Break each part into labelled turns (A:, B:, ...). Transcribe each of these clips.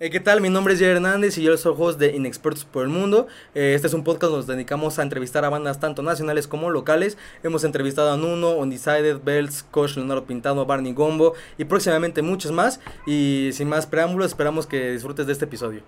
A: Eh, ¿Qué tal? Mi nombre es Jerry Hernández y yo soy host de Inexpertos por el Mundo. Eh, este es un podcast donde nos dedicamos a entrevistar a bandas tanto nacionales como locales. Hemos entrevistado a Nuno, Undecided, Bells, Coach, Leonardo Pintado, Barney Gombo y próximamente muchos más. Y sin más preámbulos, esperamos que disfrutes de este episodio.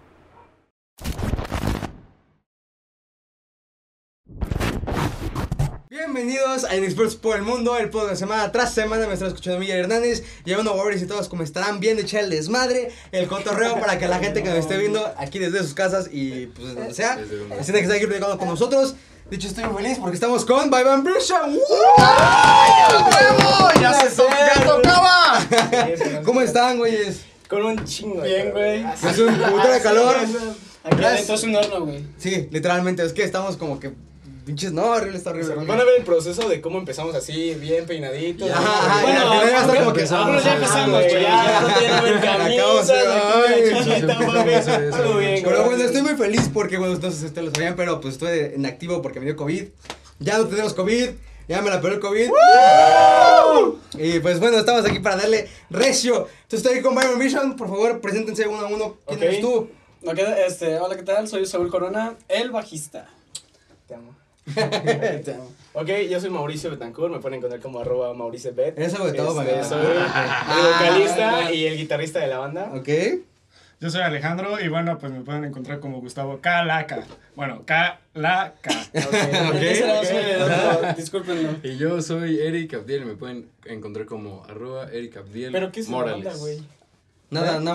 A: Bienvenidos a Inexpertos por el Mundo, el podcast de semana tras semana. Me están escuchando Miguel Hernández, llevando Warriors y todos como estarán bien de echar el desmadre, el cotorreo para que la gente que nos esté viendo aquí desde sus casas y pues desde donde sea, se sienta que está aquí platicando con nosotros. De hecho, estoy muy feliz porque estamos con Bye Van Brisha.
B: ¡Ya se ya tocaba!
A: ¿Cómo están, güeyes?
C: Con un chingo.
B: Bien, güey.
A: Es un puto de calor.
B: Aquí adentro es un horno, güey.
A: Sí, literalmente, es que estamos como que pinches, no, horrible, está horrible.
C: Van a ver el proceso de cómo empezamos así, bien peinaditos.
A: Ajá,
B: Bueno,
A: y al final va a estar como que
B: algunos ya empezamos,
C: güey. Ya, no tienen ver
A: Acabamos de-
C: camisas,
A: ay,
C: aquí la chichita, papi. Todo bien,
A: Pero
C: güey.
A: bueno, estoy muy feliz porque, bueno, ustedes lo sabían, pero pues estoy en activo porque me dio COVID. Ya no tenemos COVID, ya me la pegó el COVID. Y pues bueno, estamos aquí para darle recio. Entonces estoy con Byron Mission, por favor, preséntense uno a uno. ¿Quién
C: Ok.
A: eres tú?
B: Este, hola, ¿qué tal? Soy Saúl Corona, el bajista.
C: Te amo. Ok, yo soy Mauricio Betancourt, me pueden encontrar como arroba Mauricio Bet.
A: Eres algo de todo,
C: Este,
A: man.
C: Soy el vocalista y el guitarrista de la banda.
A: Ok.
D: Yo soy Alejandro y bueno, pues me pueden encontrar como Gustavo Calaca. Bueno, Calaca.
B: Discúlpenlo.
E: Y yo soy Eric Abdiel, me pueden encontrar como arroba Eric Abdiel
C: Pero ¿qué es la
E: Morales.
C: banda, güey?
A: Nada,
C: que
B: Nada
C: no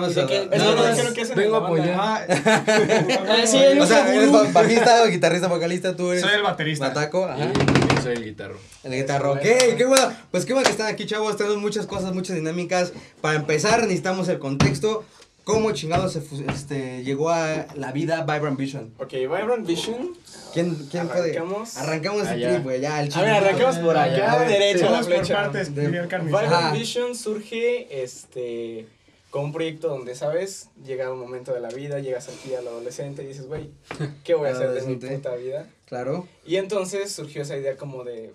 B: más.
E: Vengo
C: en
E: a apoyar.
B: Ah, sí, él
A: O sea, eres bajista, guitarrista, vocalista, tú eres.
D: Soy el baterista.
A: Bataco, ajá.
E: Y soy el guitarro.
A: El guitarro, ok, qué bueno. Pues qué bueno que están aquí, chavos. Tenemos muchas cosas, muchas dinámicas. Para empezar, necesitamos el contexto. ¿Cómo chingado se este, llegó a la vida Vibrant Vision?
C: Ok, Vibrant Vision.
A: ¿Quién, quién puede?
C: Arrancamos.
A: Arrancamos el
E: Allá.
A: trip, güey, ya, el
C: A ver, arrancamos por acá,
A: A ver,
C: derecho la
D: por
C: flecha.
D: partes.
A: Ajá.
C: Vibrant Vision surge este con un proyecto donde, ¿sabes? Llega un momento de la vida, llegas aquí al adolescente y dices, güey, ¿qué voy a hacer de mi puta vida?
A: Claro.
C: Y entonces surgió esa idea como de,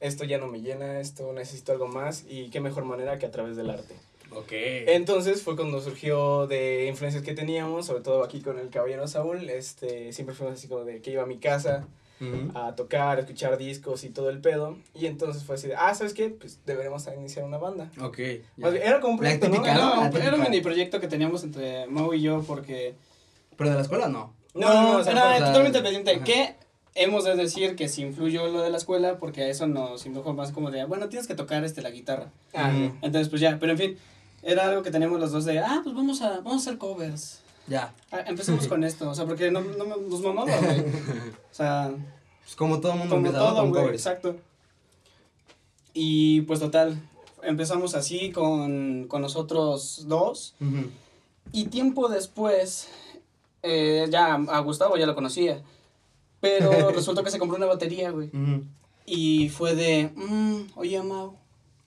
C: esto ya no me llena, esto necesito algo más y qué mejor manera que a través del arte.
E: Ok.
C: Entonces fue cuando surgió de influencias que teníamos, sobre todo aquí con el caballero Saúl, este, siempre fuimos así como de que iba a mi casa
A: Ujú.
C: a tocar, a escuchar discos y todo el pedo. Y entonces fue así de, ah, ¿sabes qué? Pues deberemos iniciar una banda.
A: Ok.
C: Bien, Era como un proyecto, ¿no?
B: No, era
A: típica.
B: un mini proyecto que teníamos entre Mau y yo porque...
A: ¿Pero de la escuela no?
C: No, no, no, o sea,
B: era totalmente pendiente.
A: ajá.
B: Que hemos de decir que sí influyó lo de la escuela porque a eso nos indujo más como de, bueno, tienes que tocar este la guitarra.
C: Ah,
A: Ujú.
B: Entonces, pues ya, pero en fin, era algo que teníamos los dos de, ah, pues vamos a, vamos a hacer covers.
A: Ya.
B: Ah, empecemos con esto, o sea, porque no, no me- nos mamaba, güey. O sea,
A: Pues como todo mundo
B: como todo,
A: con
B: güey, exacto. Y pues total, empezamos así con, con nosotros dos.
A: Ujú.
B: Y tiempo después, eh, ya a Gustavo ya lo conocía. Pero resultó que se compró una batería, güey.
A: Ujú.
B: Y fue de, mm, oye, Mau,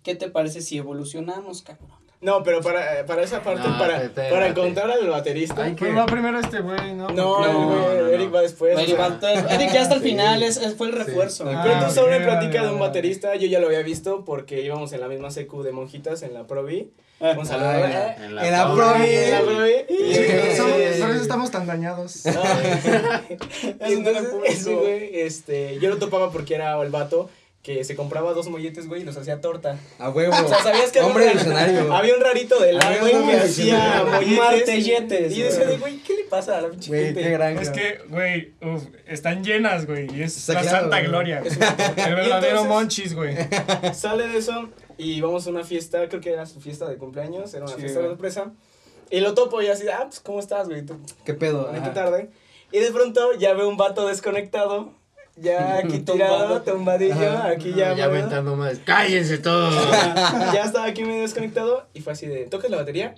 B: ¿qué te parece si evolucionamos, cabrón?
C: No, pero para, para esa parte,
E: No,
C: para,
E: espérate.
C: para encontrar al baterista.
E: Hay que-
D: Pues va primero este güey, ¿no?
C: No,
D: Porque-
C: el güey,
E: no, no.
C: Eric va después. o
B: Eric,
C: sea.
B: va- Eric ya hasta el final, es, es- fue el refuerzo.
A: Sí.
C: Pero
D: Ah,
C: tú solo me
D: ok,
C: platica de un
D: vale,
C: baterista, yo ya lo había visto porque íbamos en la misma secu de monjitas en la Provi.
B: Ah,
C: Un saludo.
A: Ah,
C: eh,
E: En
A: En la
E: Provi.
A: Provi.
C: en la Provi.
D: Sí, somos-
C: Y-
D: por eso estamos tan dañados.
C: Ay,
B: Es un
C: Entonces, ese güey, este, yo lo topaba porque era el vato que se compraba dos molletes, güey, y los hacía torta.
A: A huevo.
C: O sea, ¿sabías que
A: Hombre
C: había,
A: visionario.
C: había un rarito de la,
A: Había
C: güey,
A: un
C: que hacía molletes? Y decía de,
B: güey.
C: ¿qué le pasa a la pinche gente?
A: qué gran.
D: Es que, güey, están llenas, güey. Y es
A: Está
D: la
A: claro,
D: santa
A: güey.
D: gloria.
C: Es.
D: El verdadero
C: entonces,
D: monchis, güey.
C: Sale de eso y vamos a una fiesta, creo que era su fiesta de cumpleaños, era una
B: Sí,
C: fiesta de sorpresa. Y lo topo y así, ah, pues, ¿cómo estás, güey? Tú,
A: ¿Qué pedo? Ajá.
C: tarde. Y de pronto ya veo un vato desconectado, ya aquí tirado, tumbadillo,
A: Ajá.
C: aquí ya...
E: Ya aventando más. ¡Cállense todos!
C: ya estaba aquí medio desconectado y fue así de, ¿tocas la batería?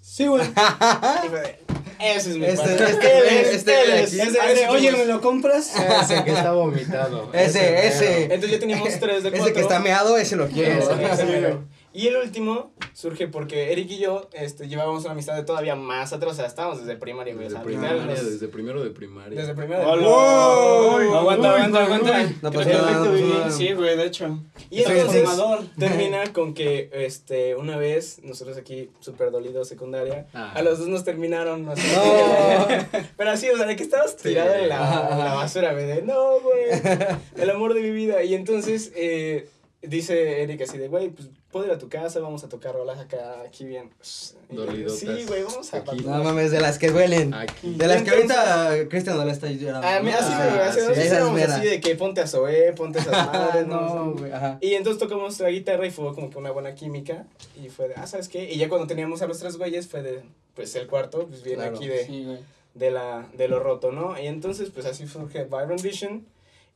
C: Sí, güey. y fue de, ese es mi
A: Este-
C: pana.
A: este este
C: él
A: güey
C: es,
A: aquí.
C: ese-
B: Ay,
C: ese
B: de, Oye. ¿me lo compras?
E: Ese que está vomitado.
A: Ese, ese.
C: Entonces ya teníamos tres de cuatro.
A: Ese que está meado, ese lo quiero.
C: Y el último surge porque Eric y yo este, llevábamos una amistad de todavía más atrás, o sea, estábamos desde primaria, güey. o
E: Desde
C: sea,
E: primaria,
C: nos-
E: desde primero de primaria.
C: desde primero de primaria.
D: Uy,
B: aguanta,
D: uy,
B: aguanta,
D: uy,
B: aguanta.
D: uy.
A: No pasa nada, no.
B: Sí, güey, de hecho.
C: Y
A: Sí,
C: entonces termina con que este, una vez, nosotros aquí, súper dolidos, secundaria,
E: Ah.
C: a los dos nos terminaron. no sé.
A: No.
C: Pero así, o sea, de que estabas tirado en la, en la basura, güey, de no, güey, el amor de mi vida. Y entonces eh, dice Eric así de, güey, pues puedo ir a tu casa, vamos a tocar rolas acá, aquí bien.
E: Dolidotas.
C: Sí, güey, vamos a
E: Aquí.
A: No mames, de las que duelen.
E: Aquí.
A: De las que ahorita Cristian Nodal está llorando.
C: A mí así me
E: Ah,
C: así,
E: sí,
C: así
A: mera.
C: así de que ponte a Zoé, ponte a esas
A: Ah,
C: madres,
A: no, güey, ajá.
C: Y entonces tocamos la guitarra y fue como que una buena química. Y fue de, ah, ¿sabes qué? Y ya cuando teníamos a los tres güeyes fue de, pues el cuarto, pues viene
A: Claro.
C: aquí de,
B: Sí,
C: de, la, de lo roto, ¿no? Y entonces, pues así surge Vibrant Vision.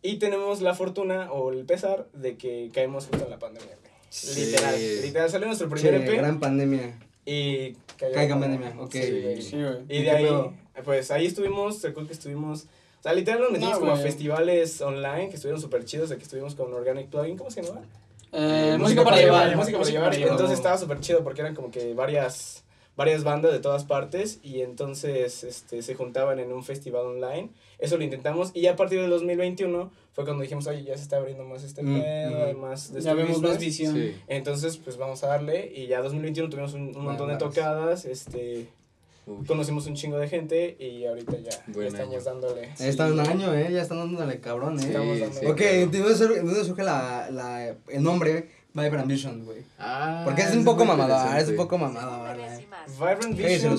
C: Y tenemos la fortuna o el pesar de que caemos justo en la pandemia, güey.
E: Sí.
C: Literal, literal. Salió nuestro primer EP
A: gran pandemia.
C: y cayó
A: Caiga
C: la
A: pandemia, ok.
C: Sí.
B: Sí, güey.
C: Y
A: ¿Y
C: de ahí,
A: pedo?
C: pues ahí estuvimos, recuerdo que estuvimos, o sea, literal nos metimos
B: No,
C: como a festivales online que estuvieron súper chidos, de que estuvimos con Organic Plugin, ¿cómo se llamaba?
B: Eh, música para llevar.
C: música para llevar.
B: llevar.
C: Entonces estaba súper chido porque eran como que varias, varias bandas de todas partes y entonces este, se juntaban en un festival online. Eso lo intentamos y ya a partir del 2021 fue cuando dijimos, oye, ya se está abriendo más este
A: Mm,
C: pedo,
A: mm.
C: hay más de
B: Ya vemos
C: business".
B: más visión.
E: Sí.
C: Entonces, pues vamos a darle y ya 2021 tuvimos un, un montón de tocadas, este,
E: Uy.
C: conocimos un chingo de gente y ahorita ya, ya estamos
E: año.
C: dándole.
A: Ya está un año, eh. Ya están dándole cabrón, eh.
C: Estamos
E: Sí,
C: dándole.
E: sí.
A: Ok, ¿de dónde surge, de dónde surge la, la, el nombre Vibrant Vision, güey?
E: Ah,
A: Porque es un poco mamada, es un poco mamada, ¿verdad?
C: Vibrant Vision.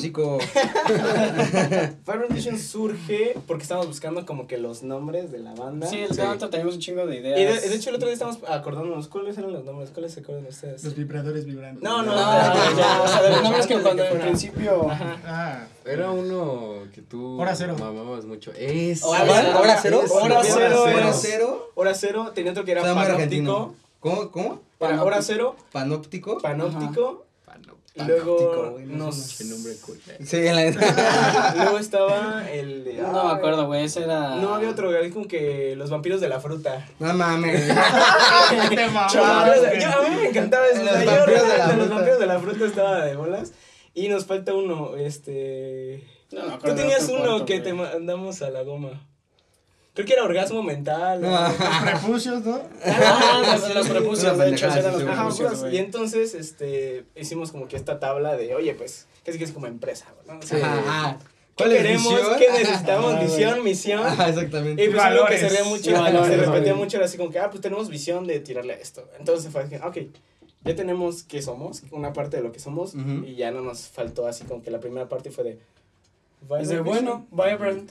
C: Vibrant Vision surge porque estamos buscando como que los nombres de la banda.
B: Sí, el
E: Sí.
B: tenemos un chingo de
C: Y
B: ideas.
C: de, de hecho el otro día estamos acordándonos cuáles eran los nombres, cuáles se acuerdan ustedes.
D: Los vibradores vibrantes.
C: No, no,
B: No,
C: no,
B: ya, o sea, de los nombres que cuando al principio.
C: Ajá.
D: Ah,
E: Era uno que tú
D: Hora cero.
E: mamabas mucho. Es.
C: Hora
A: ¿Hora,
C: cero.
A: hora cero?
C: Hora cero.
A: ¿Hora cero?
C: Hora cero, tenía otro que era
A: argentino. ¿Cómo? ¿Cómo?
C: Era hora cero,
A: ¿Panóptico?
C: panóptico. Y luego
A: Panóptico, güey, no
C: nos...
E: Qué nombre cool.
A: Sí, la neta.
C: luego estaba el de...
B: No me acuerdo, güey. Ese era.
C: No, había otro, es como que los vampiros de la fruta.
A: No mames.
D: te güey.
C: yo- a mí me encantaba eso.
A: Los
C: o sea, yo
A: vampiros de la
C: realmente los
A: fruta.
C: vampiros de la fruta estaba de bolas. Y nos falta uno, este...
B: No, me
C: Tú tenías uno
B: cuarto,
C: que
B: güey.
C: te mandamos a la goma. Creo que era orgasmo mental. ¿no?
A: No.
D: Los prepucios, ¿no?
B: Ah, los, los prepucios, de hecho, eran los prepucios,
C: pues, y entonces este, hicimos como que esta tabla de, oye, pues, casi que es como empresa, ¿no? O sea,
E: Sí.
A: Ajá.
C: ¿Qué
A: ¿Cuál es
C: queremos?
A: misión?
C: ¿Qué necesitamos?
B: Ajá,
C: Visión, misión.
A: Ajá, exactamente.
C: Y pues algo que se mucho,
B: valores,
C: se repetía mucho, era así como que, ah, pues tenemos visión de tirarle a esto. Entonces fue, así, ok, ya tenemos qué somos, una parte de lo que somos,
A: Ujú.
C: y ya no nos faltó así como que la primera parte fue de...
B: Es de bueno, Vibrant.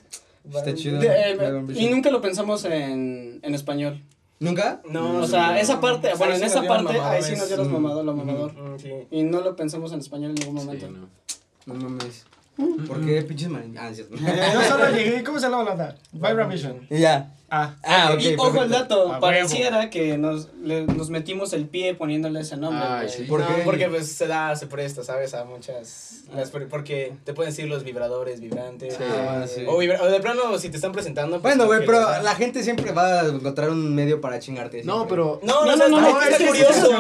A: Está chido.
B: De- eh, y nunca lo pensamos en, en español.
A: ¿Nunca?
C: No,
B: O sea, esa parte, bueno, en esa parte, ahí sí nos dio los
A: Mm.
B: mamados, lo mamador.
C: Mm, sí.
B: Y no lo pensamos en español en ningún
E: Sí,
B: momento.
E: no.
A: No mames. ¿Por qué pinches man... Ah.
D: Yo solo llegué, ¿cómo se llama la onda? Vibrant Vision.
A: Y ya.
D: Ah,
A: Ah, ok.
B: y ojo el
A: perfecto.
B: dato, pareciera que nos, le- nos metimos el pie poniéndole ese nombre.
E: Ay,
B: güey.
E: sí.
A: ¿Por
C: No,
A: qué?
C: Porque pues se da, se presta, ¿sabes? A muchas... las- porque te pueden decir los vibradores, vibrantes.
E: Sí.
A: Ah, sí.
C: O, vibra- o de plano, si te están presentando... pues,
A: Bueno, güey, pero la gente siempre va a encontrar un medio para chingarte.
E: No, pero.
C: No, no,
B: No,
C: no,
B: no,
C: no,
B: no,
C: está
D: es
C: curioso.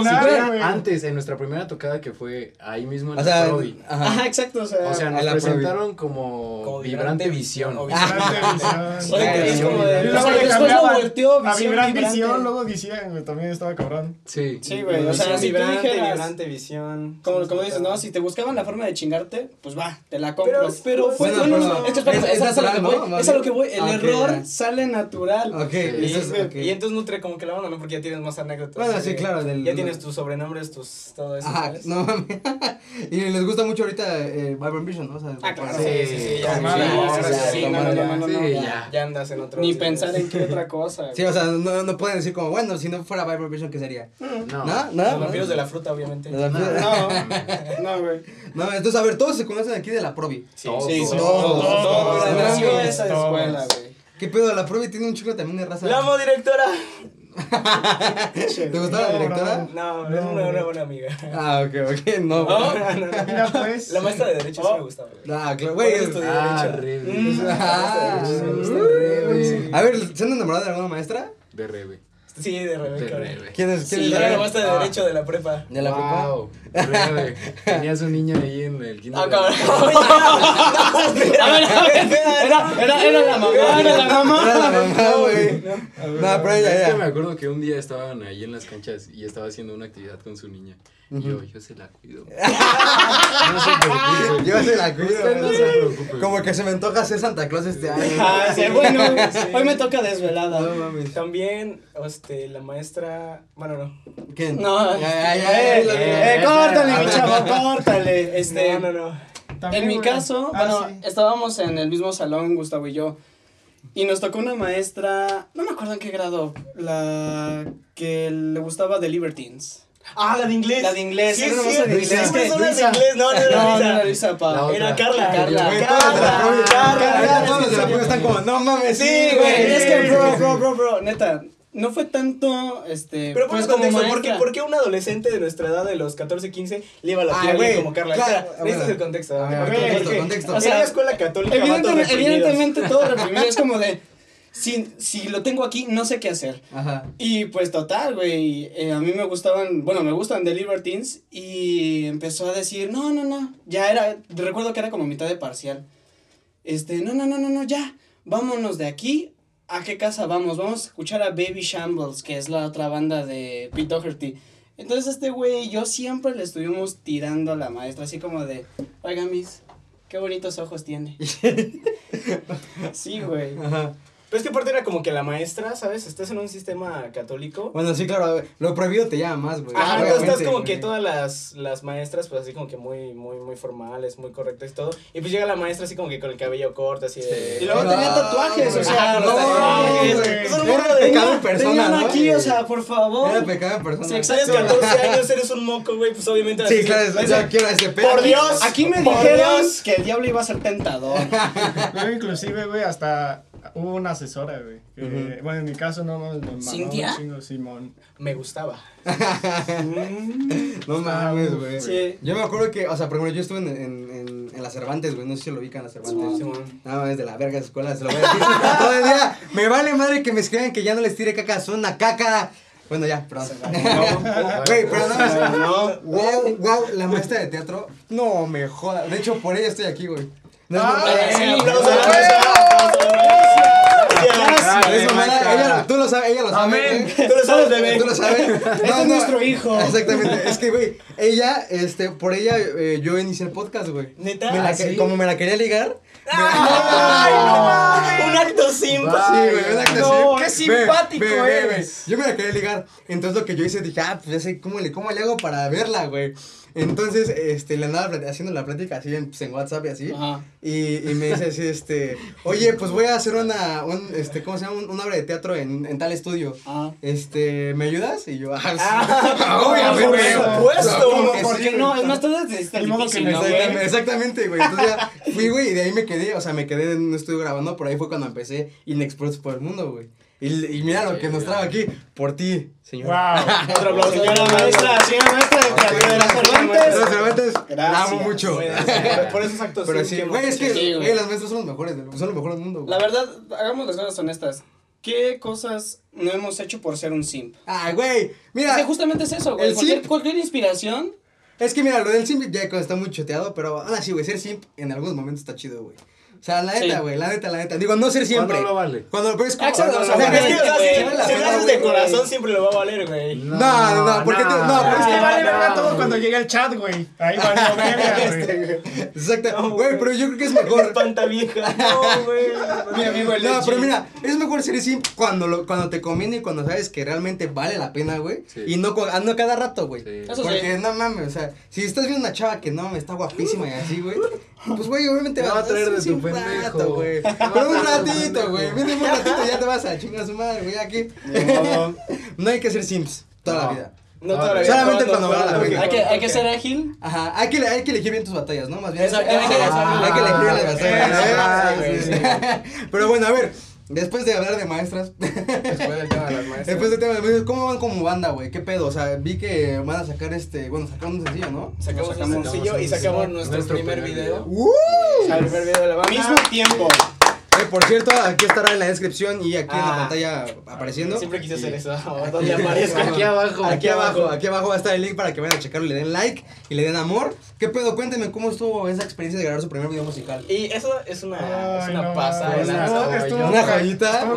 E: antes, en nuestra primera tocada que fue ahí mismo en
A: O
E: la
A: sea, ajá.
B: Ajá, exacto, o sea.
E: O sea,
A: a
E: nos presentaron como, Vibrante Visión.
C: o
D: Vibrante
A: Ah,
D: Visión.
B: Después lo volteó,
D: a
B: visión vibrante.
D: Visión, luego decían, güey, también estaba cabrón.
E: Sí.
B: Sí, güey, o sea, si tú
C: vibrante,
B: dijeras-
C: vibrante, visión.
B: Como, como dices, ¿no? Si te buscaban la forma de chingarte, pues va, te la compro.
C: Pero-
B: Pero, fue
A: Bueno,
B: bueno, es que espera,
A: es-
B: es,
A: es
B: es a lo que voy,
A: ¿no?
B: Es a lo que voy, el error sale natural.
A: Ok,
C: Y,
A: eso es, ok.
C: y entonces nutre como que la onda, ¿no? Porque ya tienes más anécdotas.
A: Bueno, sí, claro, del-
C: Ya tienes tus sobrenombres, tus... todo eso,
A: Ajá,
C: ¿sabes?
A: no mames. y les gusta mucho ahorita eh, Vibrant Vision, ¿no? O sea,
B: Ah, claro.
C: Sí, sí, sí, no, no, no, no, no,
E: ya.
C: Ya andas en otro...
B: Ni pensar en qué otra cosa.
A: Sí, o sea, no, no pueden decir como, bueno, si no fuera Vibrant Vision, ¿qué sería?
E: No.
A: ¿No? ¿No?
C: Los vampiros de la fruta, obviamente.
B: No, no, güey.
A: No, entonces, a ver, todos se conocen aquí de la Provi.
C: Sí,
E: Todos,
C: sí,
E: todos,
A: todos,
C: todos.
A: todos. Todos.
B: esa escuela, güey.
A: ¿Qué pedo? La Provi tiene un chico también de raza.
C: ¡La amo, directora!
A: ¿Te gustó la
D: No,
A: directora?
C: No,
D: No,
C: es una, buena amiga.
A: Ah, ok, ok, no.
C: No, no, no.
D: Mira, pues.
C: La maestra de Derecho sí me gustaba.
A: Ah, claro, güey.
E: Ah,
C: Derecho.
E: Rebe.
A: Ah, A ver, ¿se han enamorado de alguna maestra?
E: De Rebe.
C: Sí, de Rebeca.
E: De Rebe.
A: ¿Quién es? ¿Quién
B: Sí,
A: es?
C: La maestra de
B: Ah.
C: Derecho de la prepa.
A: ¿De la prepa?
E: Wow, Rebe. Tenías un niño ahí en el kinder.
B: Ah, cabrón. A ver, a ver, era, era, era la mamá, era la mamá.
A: Era la mamá, güey. No, pero ya,
E: Es que
A: ya.
E: me acuerdo que un día estaban ahí en las canchas y estaba haciendo una actividad con su niña. Yo, yo se la cuido. no se preocupe.
A: Yo se la cuido,
E: Usted no se preocupe.
A: Como que se me antoja ser Santa Claus este año.
B: Ah, sí, bueno, hoy me toca desvelada.
A: No mames.
C: También, este, la maestra. Bueno, no.
A: ¿Quién?
B: No,
A: Ya, ya, ya,
B: córtale, mi
A: Ah,
B: chavo, córtale. Este,
C: No, no, no.
D: También,
B: en mi caso,
D: Ah,
B: bueno,
D: sí.
B: estábamos en el mismo salón, Gustavo y yo. Y nos tocó una maestra, no me acuerdo en qué grado, la que le gustaba de Libertines.
C: Ah, la de inglés.
B: La de inglés,
C: Sí,
B: era
C: es
B: una maestra de inglés.
C: Siempre
B: Es que-
C: son las de inglés. No, no,
B: No,
C: no,
B: no era
C: Luisa.
B: Pa.
C: Era Carla.
B: Carla.
C: Carla.
A: todos
C: Carla.
A: Carla, todos de la promo están como, no mames,
B: Sí, güey, es que,
C: sí,
B: bro,
C: sí,
B: bro,
C: sí.
B: bro, bro, neta, no fue tanto, este,
C: Pero
B: pues
C: pues
B: como
C: contexto, ¿por qué. ¿por qué un adolescente de nuestra edad, de los 14, 15, le iba a la
A: Ah,
C: como Carla?
A: claro,
C: Espera,
A: bueno.
C: necesitas el contexto.
A: A ver,
C: ¿Por qué?
A: contexto, contexto.
B: O
C: en
B: sea,
C: la escuela católica,
B: Evidentemente, evidentemente todo reprimido, es como de, si, si lo tengo aquí, no sé qué hacer.
A: Ajá.
B: Y pues total, güey, eh, a mí me gustaban, bueno, me gustan The Libertines y empezó a decir, no, no, no, ya era, recuerdo que era como mitad de parcial. Este, no, no, no, no, no, ya, vámonos de aquí, ¿a qué casa vamos? Vamos a escuchar a Baby Shambles, que es la otra banda de Pete Doherty. Entonces este güey yo siempre le estuvimos tirando a la maestra, así como de, oiga, mis, qué bonitos ojos tiene. sí, güey.
A: Ajá.
C: Pero es que aparte era como que la maestra, ¿sabes? Estás en un sistema católico.
A: Bueno, sí, claro, lo prohibido te llama más, güey.
C: Ajá, entonces estás como que todas las, las maestras, pues así como que muy, muy, muy formales, muy correctas y todo. Y pues llega la maestra así como que con el cabello corto, así de.
B: Y luego tenía tatuajes, o sea,
C: no,
B: tatuajes.
C: Son un
A: Era
C: morro de-
A: pecado en persona, ¿no?
B: aquí, o sea, por favor.
A: Era pecado en persona.
C: Tienes
B: exacto.
C: 14 años, eres un moco, güey, pues obviamente.
A: Sí,
C: así-
A: claro,
C: o sea,
A: quiero ese pedo.
C: Por Dios.
B: Aquí me dijeron
C: Dios.
B: que el diablo iba a ser tentador.
D: Luego, inclusive, güey, hasta hubo una asesora, güey. que. Bueno, en mi caso no mames, me
B: ¿Cintia?
D: un chingo, Simón.
C: Me gustaba.
A: No mames, güey.
B: Sí.
A: Yo me acuerdo que, o sea, por ejemplo, yo estuve en, en, en, en las Cervantes, güey. No sé si lo ubican las Cervantes.
C: Simón.
A: No mames, de la verga esa escuela, se lo voy a decir. Todo el día, me vale madre que me escriban que ya no les tire caca, son una caca. Bueno, ya, perdón. Güey, pero no, no. Wow, wow, la maestra de teatro. No me joda. De hecho, por ella estoy aquí, güey. No es
D: Ah,
A: no es mamada, ella- Tú lo sabes, ella lo sabe.
D: Amén.
A: güey.
C: Tú lo sabes, bebé.
A: ¿Tú lo sabes?
B: Este es nuestro hijo.
A: Exactamente. Es que, güey, ella, este, por ella, eh, yo inicié el podcast, güey.
C: ¿Neta?
A: Me la
C: ¿Ah, sí?
A: Como me la quería ligar.
C: ¡Ay, no! Un acto simple.
A: Sí, güey, una que
B: No,
A: sí.
B: qué simpático
A: ve, ve,
B: eres.
A: ve. Yo me la quería ligar. Entonces lo que yo hice, dije, ah, pues ya sé cómo le, cómo le hago para verla, güey. Entonces, este, le andaba haciendo la plática así en, pues, en WhatsApp y así.
B: Ajá.
A: Y, y me dice así, este, oye, pues voy a hacer una, un, este, ¿cómo se llama? Un- una obra de teatro en, en tal estudio.
B: Ah.
A: Este, ¿me ayudas? Y yo, ah, sí.
C: Ah,
A: obviamente,
C: por supuesto.
A: ¿Cómo que
B: ¿Por
A: sí,
B: qué no? Es más, todo es
D: Ni modo que
B: difícil,
D: me
B: ¿no,
A: Exactamente,
B: güey?
A: exactamente, güey. Entonces ya fui, güey, y de ahí me quedé, o sea, me quedé en un estudio grabando, por ahí fue cuando empecé Inexpertos por el Mundo, güey. Y, y mira lo que nos trajo aquí, por ti, señor.
D: Wow.
C: Otro aplauso.
B: Señora maestra, señora maestra de teatro de las Cervantes.
A: Cervantes, la
B: Gracias.
A: amo mucho.
C: Por esos actos
A: Pero
C: sí
A: güey, es que, las maestras son los mejores, del- son los mejores del mundo, güey.
B: La verdad, hagamos las cosas honestas. ¿Qué cosas no hemos hecho por ser un simp?
A: Ay, güey,
B: Es
A: mira,
B: que justamente es eso, güey.
A: el
B: Cualquier,
A: simp-
B: cualquier inspiración.
A: es que mira, lo del simp ya está muy choteado, pero aún así, güey, ser simp en algunos momentos está chido, güey. O sea, la neta,
B: Sí.
A: güey, la neta, la neta. Digo, no ser siempre.
E: ¿Cuándo lo vale?
A: Cuando lo ves como...
B: Exacto,
A: o
B: o
A: sea,
B: sea,
C: Es que, o sea,
B: güey,
C: si-
B: vale
C: lo haces de corazón, siempre lo va a valer, güey.
A: No, no, no, porque tú- no, pero
D: Es que
A: no,
D: vale
A: no,
D: verga
A: no.
D: todo cuando llega el chat, güey. Ahí valió verga, güey.
A: Exacto,
C: No,
A: güey,
C: güey.
A: pero yo creo que es mejor.
C: Espanta vieja. No, güey.
B: Mi amigo el
A: No, pero mira, es mejor ser simp cuando, lo, cuando te conviene y cuando sabes que realmente vale la pena, güey.
E: Sí.
A: Y no, no cada rato, güey.
E: Sí.
A: Porque
B: sí.
A: no mames, o sea, si estás viendo una chava que no está guapísima y así, güey, pues güey, obviamente
E: Te va a traer de
A: sí,
E: tu pendejo.
A: rato, güey.
E: Va
A: Pero un ratito, güey. Mínimo un ratito ya te vas a chingar a su madre, güey, aquí. No hay que ser simps toda la
E: No.
A: vida.
C: No toda la vida.
A: Solamente cuando
C: toda
A: valga la pena.
B: Hay que, hay que ser ágil.
A: Ajá, hay que, hay que elegir bien tus batallas, ¿no? Más bien.
B: Exactamente.
A: Ah, hay que elegir las batallas.
C: Ah,
A: Sí,
C: sí,
A: sí. Pero bueno, a ver, después de hablar de maestras,
C: Después del tema de las maestras.
A: después del tema de maestras, ¿cómo van como banda, güey? ¿Qué pedo? O sea, vi que van a sacar este, bueno, sacaron un sencillo, ¿no?
C: Sacamos un
B: Sacamos
C: sencillo y
E: un
C: sacamos nuestro,
E: Nuestro
C: primer
E: primer
C: video.
E: video.
A: ¡Uh!
C: El primer video de la banda.
B: Mismo tiempo.
A: Eh, por cierto, aquí estará en la descripción y aquí en la
C: Ah.
A: pantalla apareciendo.
C: Siempre quise hacer eso. Donde aparezca.
E: Aquí abajo.
A: Aquí abajo, aquí abajo va a estar el link para que vayan a checarlo y le den like y le den amor. ¿Qué pedo? Cuéntenme cómo estuvo esa experiencia de grabar su primer video musical.
C: Y eso es una, es
D: Ay,
C: una
D: no,
C: pasada.
A: Una joyita.
D: estuvo
C: Una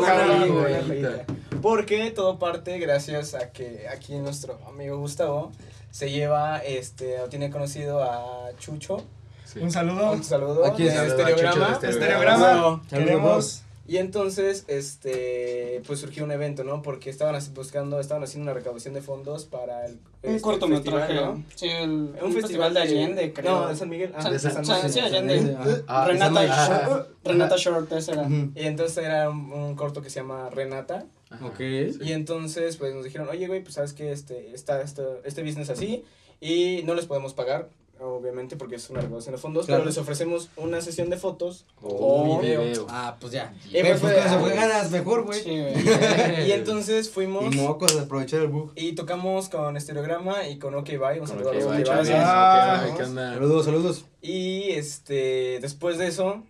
D: cabrón,
C: joyita,
E: güey.
C: una joyita. Porque todo parte gracias a que aquí nuestro amigo Gustavo se lleva, este, o tiene conocido a Chucho.
E: Sí.
D: Un saludo.
C: Un saludo.
A: Aquí
C: de Estereograma.
D: Estereograma.
A: Saludos.
D: Queremos.
C: Y entonces, este, pues surgió un evento, ¿no? Porque estaban buscando, estaban haciendo una recaudación de fondos para el
B: Un
C: este,
B: cortometraje.
C: festival, ¿no?
B: Sí, el,
C: Un, festival de Allende, creo. No, de San Miguel. Ah,
B: San-
C: de San
B: San-
C: Miguel.
B: sí, Allende.
E: Ah,
B: Renata. Short- Renata Short, esa era.
C: Y entonces era un, un corto que se llama Renata.
E: Ajá.
A: Ok.
C: Y entonces, pues nos dijeron, oye, güey, pues sabes que este, está esto, este business así y no les podemos pagar, obviamente, porque es una recaudación de fondos,
A: Claro.
C: pero les ofrecemos una sesión de fotos
E: O un
C: o
E: video.
A: Ah, pues ya.
C: Y
A: Eh,
C: pues
A: pues
C: ah,
A: ganas mejor, güey.
B: Sí,
C: y entonces fuimos
A: Y mocos, aprovechar el bug.
C: y tocamos con Estereograma y con OK Bye, un
E: Con
C: saludo a
E: que
C: los
E: va,
C: OK
E: chaval,
C: Bye.
D: Ah,
E: ok, ¿qué onda?
A: Saludos, saludos.
C: Y este, después de eso,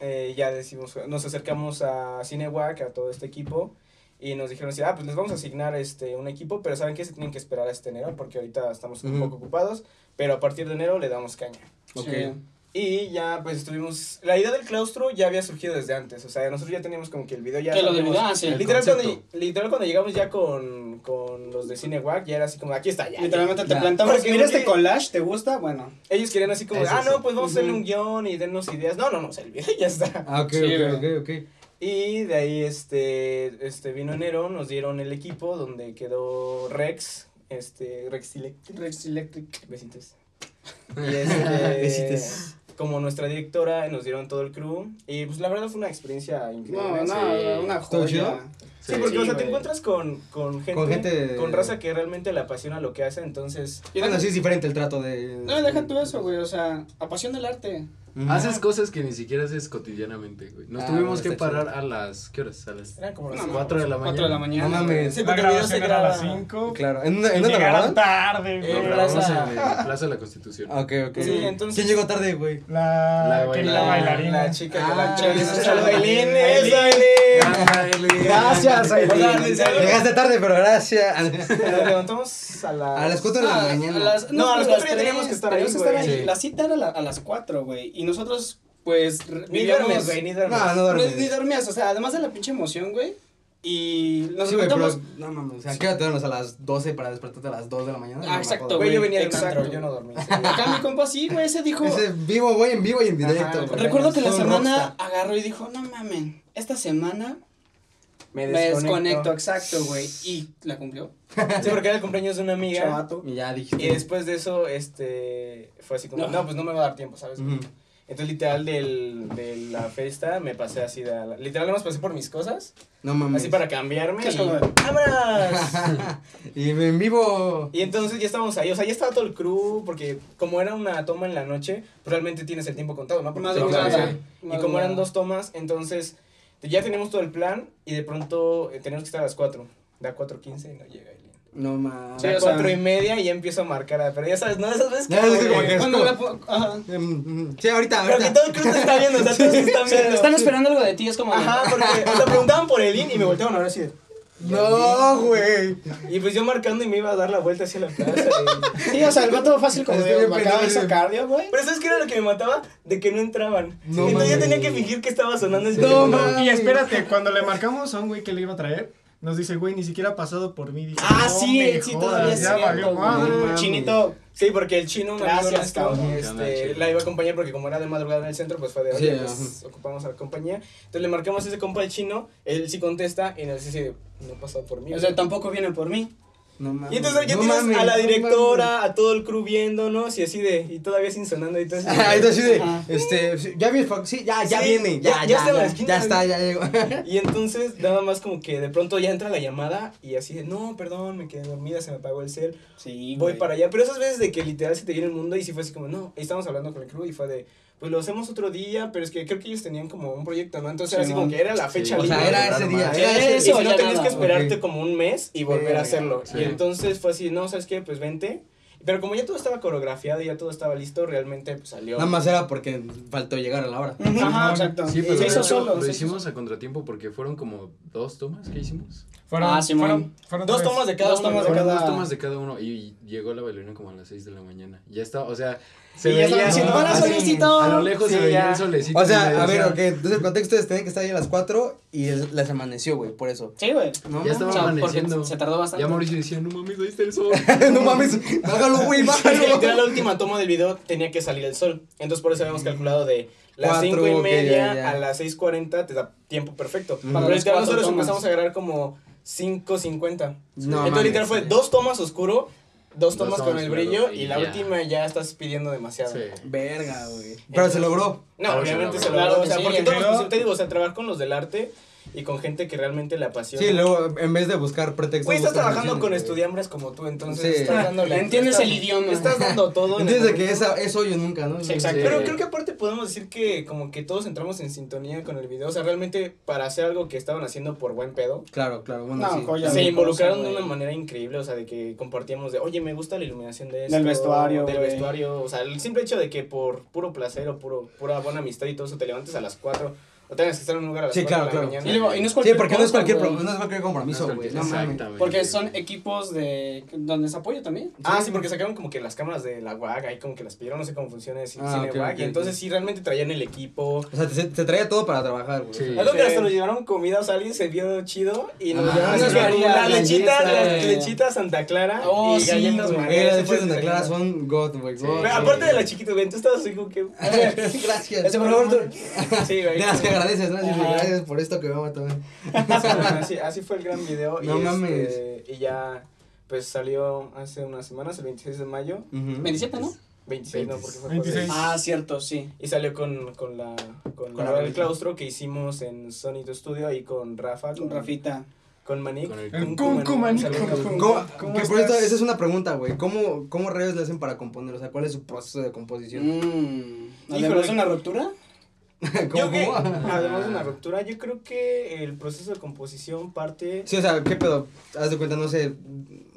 C: eh, ya decimos, nos acercamos a Cinewac, a todo este equipo, y nos dijeron así, ah, pues les vamos a asignar este, un equipo, pero ¿saben qué? Se tienen que esperar hasta enero, porque ahorita estamos un
A: Ujú.
C: poco ocupados, pero a partir de enero le damos caña.
A: Ok.
B: Sí.
C: Y ya, pues estuvimos, la idea del claustro ya había surgido desde antes, o sea, nosotros ya teníamos como que el video ya...
B: Que lo del video, ah, sí.
C: Literal cuando, literal cuando llegamos ya con, con los de Cinewac, ya era así como, aquí está, ya. ya".
B: Literalmente te
A: Ya.
B: plantamos.
C: Porque-
B: Mira este collage, ¿te gusta? Bueno.
C: Ellos querían así como, ah, no, pues vamos a hacerle un guion y dennos ideas. No, no, no, o sea, el video ya está.
A: Ah, ok,
B: Sí,
A: ok, ok, ok.
C: Y de ahí este, este vino enero, nos dieron el equipo donde quedó Rex, este, Rex Electric.
B: Rex Electric.
C: Besitos. Y este,
A: Besitos.
C: como nuestra directora, nos dieron todo el crew. Y pues la verdad fue una experiencia increíble.
B: No, no,
E: Sí.
B: una joya.
C: Sí, porque, o sea, te encuentras con, con gente,
A: Con gente-
C: con raza que realmente le apasiona lo que hace, entonces...
A: Bueno, sí es diferente el trato de.
B: No, deja tú eso, güey. O sea, apasiona el arte.
A: Ujú.
E: Haces cosas que ni siquiera haces cotidianamente, güey. Nos
A: Ah,
E: tuvimos que parar
A: chido.
E: a las. ¿Qué horas? A las
C: Eran como las
B: No,
E: 4 de la mañana.
B: 4 de la mañana.
A: No mames.
C: Sí,
D: La grabación era a las
C: graba-
D: 5.
A: Claro. ¿En en una
D: llegaron
A: grabación?
D: tarde,
C: Eh,
D: güey.
E: grabamos
C: Plaza-
E: en la Plaza de la Constitución.
A: Ah, Ok, ok.
C: Sí, entonces-
A: ¿Quién llegó tarde, güey?
D: La,
E: La
D: que
E: baila-
D: la bailarina.
C: La chica
A: Ah,
C: la chica.
A: esa
C: Échale,
A: es
C: Ailín.
B: Gracias, Ailín.
A: Llegaste tarde, pero gracias.
C: Nos levantamos a las...
A: A las 4 de la
B: Ah,
A: mañana.
B: a las-
C: No, a las
B: pero
C: cuatro ya teníamos que estar ahí, güey.
E: Sí.
B: La cita era a la- a las 4, güey. Y nosotros, pues,
C: Ni
B: vivíamos-
C: duermes, güey, ni duermes.
A: No, no
B: No,
A: duermes.
B: ni dormías, o sea, además de la pinche emoción, güey. Y nos
A: Sí, güey, pero.
B: encontramos.
A: No mames. O sea, ¿qué hora te duermes a las 12 para despertarte a las 2 de la mañana?
B: Ah,
A: No
B: exacto.
C: Güey, yo venía
B: Exacto.
C: yo no dormí.
B: Acá mi compa sí, güey, ese dijo.
A: Ese vivo, güey, en vivo y en directo.
C: Ajá.
B: Recuerdo que la semana
A: rockstar.
B: agarró y dijo, no mamen, esta semana
C: Me
B: me desconecto, exacto, güey. Y la cumplió.
C: Sí, porque era el cumpleaños de una amiga.
B: Chavato.
A: Y ya dijiste.
C: Y después de eso, este, fue así como,
B: No.
C: no, pues no me va a dar tiempo, ¿sabes? Entonces, literal, del, de la fiesta, me pasé así de... a la- literal, nada más pasé por mis cosas,
A: No mames.
C: así para cambiarme
B: ¿Qué es
C: y...
A: Y en vivo.
C: Y entonces ya estábamos ahí, o sea, ya estaba todo el crew, porque como era una toma en la noche, pues realmente tienes el tiempo contado, ¿no? Porque a
B: nada.
C: Y como eran dos tomas, entonces ya teníamos todo el plan y de pronto eh, teníamos que estar a las 4. Da 4.15 y no llega Eileen.
A: No mames.
B: Sí,
C: Da
B: o sea-
C: 4 y media y ya empiezo a marcar, a- pero ya sabes, ¿no? Esas veces
A: Ya que como
C: que-
A: que-
B: Cuando
A: como-
B: la po- ajá.
A: Em, mm, Sí, ahorita,
C: Pero que
A: ahorita.
C: todo el crew te está viendo, o sea, todos te están viendo.
B: están esperando algo de ti, es como. de-
C: Ajá, porque, o sea, preguntaban por Eileen y me volteaban a ver así de...
A: No, güey.
C: Y pues yo marcando y me iba a dar la vuelta hacia la plaza. y-
B: Sí, o sea, el vato fácil como
A: bien
B: Me acaba de cardio, güey.
C: Pero ¿sabes qué era lo que me mataba? De que no entraban.
A: No
C: Entonces yo tenía que fingir que estaba sonando el
A: No
C: teléfono.
D: Y espérate, cuando le marcamos a un güey que le iba a traer, nos dice, güey, ni siquiera ha pasado por mí. Dije,
B: Ah,
D: "No
B: sí,
D: me
B: sí,
D: jodas,
B: todavía es
D: ya
B: cierto,
D: valió madre".
A: güey.
B: güey. Chinito.
C: Sí, porque el chino, amigo
B: Gracias, cabrón.
C: este, la iba a acompañar porque como era de madrugada en el centro, pues fue de,
A: Sí,
C: oye, pues ocupamos a la compañía. Entonces le marcamos a ese compa el chino, él sí contesta y nos dice, no pasó por mí.
B: O sea, tampoco viene por mí.
A: No mames.
C: y entonces ya
A: No
C: tienes
A: mames,
C: a la
A: no
C: directora, a todo el crew viéndonos y así de, y todavía sin sonando y todo eso.
A: Ah, entonces sí de,
B: Ajá.
A: este, ya Fox? sí, ya, ya
C: Sí,
A: viene,
C: ya-
A: ya,
C: ya
A: ya,
C: está en la
A: ya,
C: esquina,
A: ya está, ya llegó.
C: Y entonces nada más como que de pronto ya entra la llamada y así de, no, perdón, me quedé dormida, se me apagó el cel.
B: Sí,
C: voy
B: güey.
C: para allá. Pero esas veces de que literal se te viene el mundo y sí fue así como, no, ahí estamos hablando con el crew y fue de, pues lo hacemos otro día, pero es que creo que ellos tenían como un proyecto, ¿no? Entonces era
B: Sí,
C: así como que era la fecha
E: Sí,
A: O sea, era ese día, era
C: Eh,
A: ese
C: y
B: eso,
C: si no tenías
B: nada.
C: que esperarte como un mes y volver a hacerlo.
E: Sí.
C: Y entonces fue así, no, ¿sabes qué? Pues vente. Pero como ya todo estaba coreografiado y ya todo estaba listo, realmente pues, salió.
A: Nada más era porque faltó llegar a la hora.
B: Ajá, exacto.
E: Sí,
B: Y
E: pero
B: se hizo
E: lo-
B: solo.
E: lo hicimos a contratiempo porque fueron como dos tomas que hicimos.
D: Fueron,
B: Ah, Simón.
D: fueron, fueron
C: Dos tomas de cada
B: Dos
C: uno.
B: tomas de cada-
E: dos tomas de cada uno y llegó la bailarina como a las 6 de la mañana. Ya estaba, o sea, se
C: Y ya
E: veía
C: diciendo, "Hola,
B: solecito".
E: A lo lejos
C: Sí,
E: se veía
C: ya.
E: el solecito.
A: O sea, a ver, ok, entonces el contexto es tener que estar ahí a las 4 y es- les amaneció, güey, por eso.
B: Sí, güey.
A: ¿No?
E: Ya estaba
B: O sea,
E: amaneciendo.
B: se tardó bastante.
E: Ya Mauricio decía, no mames, ahí está el sol.
A: no mames, bájalo, güey, bájalo.
C: Literal, la última toma del video tenía que salir el sol. Entonces por eso habíamos calculado de las
A: Cuatro,
C: cinco y
A: ok,
C: media
A: ya, ya.
C: a las 6.40 te da tiempo perfecto.
A: Para
C: Pero
B: las
C: literal
B: cuatro
C: nosotros
B: tomas.
C: empezamos a agarrar como 5.50.
A: No
C: Entonces
A: mames,
C: literal fue
A: sí.
C: dos tomas oscuro, dos
E: Dos
C: tomas con el brillo
E: y
C: y la
E: ya.
C: última ya estás pidiendo demasiado.
E: Sí.
A: Verga, güey. Pero se logró.
C: No, obviamente
E: se
C: se
E: lo
C: lo
B: logró.
C: O sea, porque todos, te digo, o sea, trabajar con los del arte y con gente que realmente le apasiona.
A: Sí, luego, en vez de buscar pretextos.
C: Güey, estás trabajando con estudiambres como tú, entonces
A: Sí.
C: estás dándole.
B: Entiendes
C: estás-
B: el idioma.
C: Estás dando todo. en
A: Entiendes de que esa, es hoy o nunca, ¿no?
B: Sí, exacto.
C: Pero creo que aparte podemos decir que como que todos entramos en sintonía con el video. O sea, realmente para hacer algo que estaban haciendo por buen pedo.
A: Claro, claro, bueno,
B: No,
A: sí.
B: joya.
C: se involucraron
B: cosa,
C: de una manera increíble, o sea, de que compartíamos de, oye, me gusta la iluminación de esto.
B: Del vestuario,
C: Del vestuario, o sea, el simple hecho de que por puro placer o puro, pura buena amistad y todo eso te levantes a las 4 o tengas que estar en un lugar a las
A: Sí,
C: 4
A: claro,
C: de la
A: claro.
B: Y,
C: mañana.
B: y no es
A: Sí,
B: cualquier
A: porque no es cualquier,
B: güey.
A: pro- no es cualquier compromiso, güey. No.
E: Exactamente.
B: Porque son equipos de donde se apoya también.
C: Ah, sí, porque sacaron como que las cámaras de la WAG, ahí como que las pidieron, no sé cómo funciona ese
A: Ah,
C: cine WAG, y entonces sí, realmente traían el equipo.
A: O sea, te, traía todo para trabajar, güey.
E: Sí.
C: Algo que
B: Sí.
C: hasta nos llevaron comida, o sea, alguien se vio chido y nos
A: Ah,
C: llevaron las lechitas, las lechitas Santa Clara
B: Oh,
C: y
B: sí,
C: galletas
B: güey.
C: María,
A: Eh, las
C: el
A: Santa Clara son God, güey.
E: Sí.
C: Aparte de la chiquita, güey, tú estabas así como que...
A: Gracias.
C: Ese, por favor, tú... Sí, güey.
A: De las que agradeces, ¿no? Así,
C: Ajá.
A: Gracias por esto que vamos a tomar.
C: así, así fue el gran video.
A: No
C: y,
A: mames.
C: este, y ya, pues salió hace unas semanas, el 26 de mayo.
A: Ujú.
B: 27, ¿no?
C: 26, no, porque fue
D: 26.
C: jueves.
B: Ah, cierto, sí.
C: Y salió con, con la, con
A: Con
C: la
A: Rafita.
C: claustro que hicimos en Sonido Studio ahí con Rafa,
B: Con
C: con,
B: Rafita.
C: con Manik.
E: Con el
D: El.
A: ¿Cómo,
D: ¿Cómo
A: que por esto, esa es una pregunta, güey. ¿Cómo, ¿Cómo rayos le hacen para componer? O sea, ¿cuál es su proceso de composición?
C: Híjole.
B: ¿Además de una ruptura?
C: Yo
A: ¿Cómo,
C: que, además de una ruptura, yo creo que el proceso de composición parte...
A: Sí, o sea, ¿qué pedo? Haz de cuenta, no sé,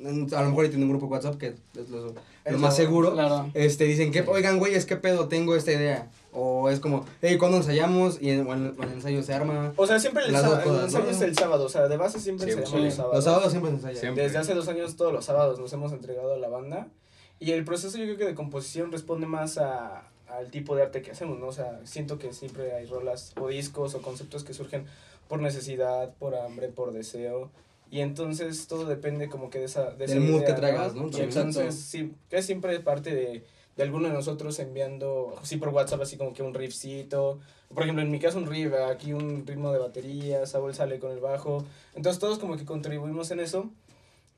A: a lo mejor ahí tiene un grupo de WhatsApp que es lo, lo
C: Eso,
A: más seguro.
B: Claro.
A: Este, dicen que, oigan, güey, es que pedo, tengo esta idea. O es como, hey, ¿cuándo ensayamos? Y en, o en- o en el ensayo se arma.
C: O sea, siempre el, sábado, el ensayo
A: ¿no?
C: es el sábado, o sea, de base siempre ensayamos los
B: Sí.
C: sábados.
A: Los sábados siempre se ensaya.
E: Siempre.
C: Desde hace dos años todos los sábados nos hemos entregado a la banda y el proceso yo creo que de composición responde más a, al tipo de arte que hacemos, ¿no? O sea, siento que siempre hay rolas o discos o conceptos que surgen por necesidad, por hambre, por deseo y entonces todo depende como que de esa... De esa
A: Del mood
C: idea,
A: que traigas, ¿no?
C: Y
A: Sí.
C: entonces sí, que siempre parte de, de alguno de nosotros enviando, sí por WhatsApp así como que un riffcito, por ejemplo en mi caso un riff, aquí un ritmo de batería, Saúl sale con el bajo, entonces todos como que contribuimos en eso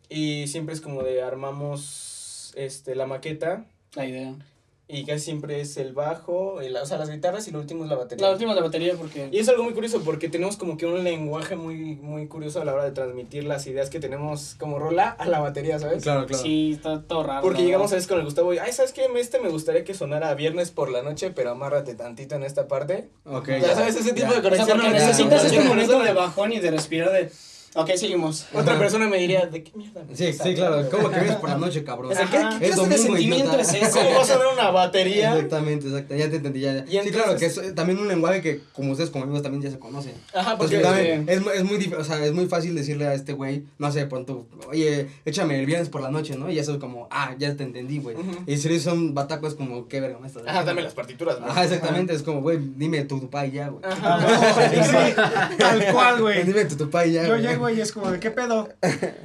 C: y siempre es como de armamos este la maqueta
B: La idea.
C: Y casi siempre es el bajo, el- o sea, las guitarras y lo último es la batería.
B: La última de la batería porque...
C: Y es algo muy curioso porque tenemos como que un lenguaje muy muy curioso a la hora de transmitir las ideas que tenemos como rola a la batería, ¿sabes?
A: Claro, claro.
B: Sí, está todo raro.
C: Porque llegamos a veces con el Gustavo y, ay, ¿sabes qué? Este me gustaría que sonara viernes por la noche, pero amárrate tantito en esta parte.
A: Ok.
C: Ya sabes, ese tipo
A: Ya.
C: de
B: O sea,
C: conexión.
B: porque necesitas este momento de bajón y de respirar de... Ok, seguimos.
C: Otra persona me diría, ¿de qué mierda? me
A: Sí, sí, claro.
C: hablando?"
A: ¿Cómo que vienes por la noche, cabrón?
B: O sea, ¿qué, qué
A: Es
B: clase de sentimiento es ese?
C: ¿Cómo va a sonar una batería?
A: Exactamente, exacto. Ya te entendí. Ya, sí,
C: entonces-
A: claro, que es eh, también un lenguaje que, como ustedes como amigos, también ya se conocen.
C: Ajá,
A: Entonces,
C: porque
A: también es, mu- es, muy, o sea, es muy fácil decirle a este güey, no sé, pronto, oye, échame el viernes por la noche, ¿no? Y eso es como, ah, ya te entendí, güey. Y si son batacos, como, qué verga me estás
C: Ajá, dame las partituras, güey.
A: Ajá, exactamente, es como, güey, dime tu tupá y ya, güey.
C: Ajá.
D: Tal cual, güey.
A: Dime tu tupá y ya,
D: Yo
A: güey.
D: llego y es como de, ¿qué pedo?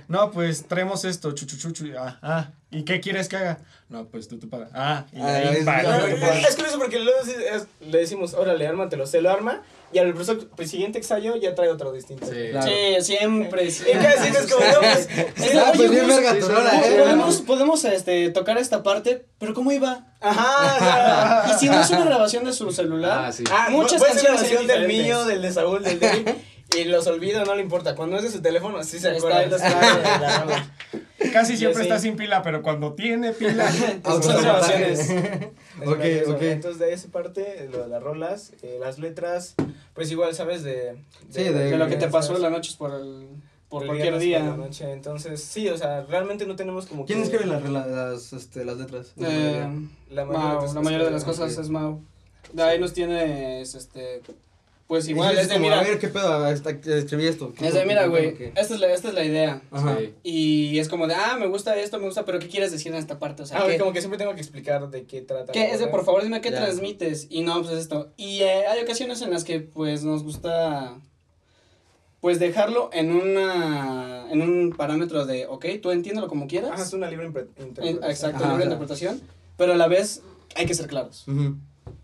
D: No, pues traemos esto, chuchuchuchu. Ah, ah. ¿Y qué quieres que haga? No, pues tú, tú pagas. Ah, y
A: Ah,
D: ahí
A: es-. Ah,
C: Pero es, es curioso porque luego sí es- le decimos, órale, ármatelo, se lo arma, y al profesor, el siguiente ensayo ya trae otro distinto.
E: Sí.
A: Claro.
B: Sí, siempre.
C: Y es como, no, pues,
A: Ah, pues bien verga
E: sí, sí, sí,
A: eh.
B: podemos, podemos este, tocar esta parte, pero ¿cómo iba?
C: Ajá,
B: Y si no es una grabación de su celular,
E: Ah, sí.
C: ah,
B: Muchas canciones
C: versión del mío, del de Saúl, del de y los olvida, no le importa. Cuando es de su teléfono, sí se acuerda.
B: está, está.
C: la rola.
D: Casi siempre
C: así.
D: está sin pila, pero cuando tiene pila.
A: Auto-
B: Son grabaciones.
C: Es
A: Ok, ok.
C: Entonces, de esa parte, lo de las rolas, eh, las letras, pues igual, ¿sabes? De,
A: Sí, de-
B: de lo que te pasó la noche por el... por
C: el
B: cualquier día.
C: por la noche. Entonces, sí, o sea, realmente no tenemos como
A: ¿Quién
C: que-
A: escribe las, las, este, las letras?
B: Eh,
C: La mayoría
B: Mau,
C: de tus
B: la mayoría de las
C: cosas,
B: es Mau. De ahí nos tienes, este, pues igual,
A: Y
B: es de,
A: como,
B: mira,
A: A ver, ¿qué pedo? Está- Escribí esto. ¿Qué-
B: es de, mira, güey, esta es, la, esta es la idea.
A: Ajá.
E: Sí.
B: Y es como de, ah, me gusta esto, me gusta, pero ¿qué quieres decir en esta parte? O sea,
C: Ah,
B: ¿qué,
C: como que siempre tengo que explicar de qué trata.
B: qué es de, por favor, dime qué
A: Ya.
B: transmites? Y no, pues es esto. Y eh, hay ocasiones en las que, pues, nos gusta, pues, dejarlo en una, en un parámetro de, ok, tú entiéndelo como quieras.
C: Ajá, es una libre interpretación.
B: Exacto,
A: Ajá.
B: libre interpretación. Pero a la vez hay que ser claros.
A: Ujú.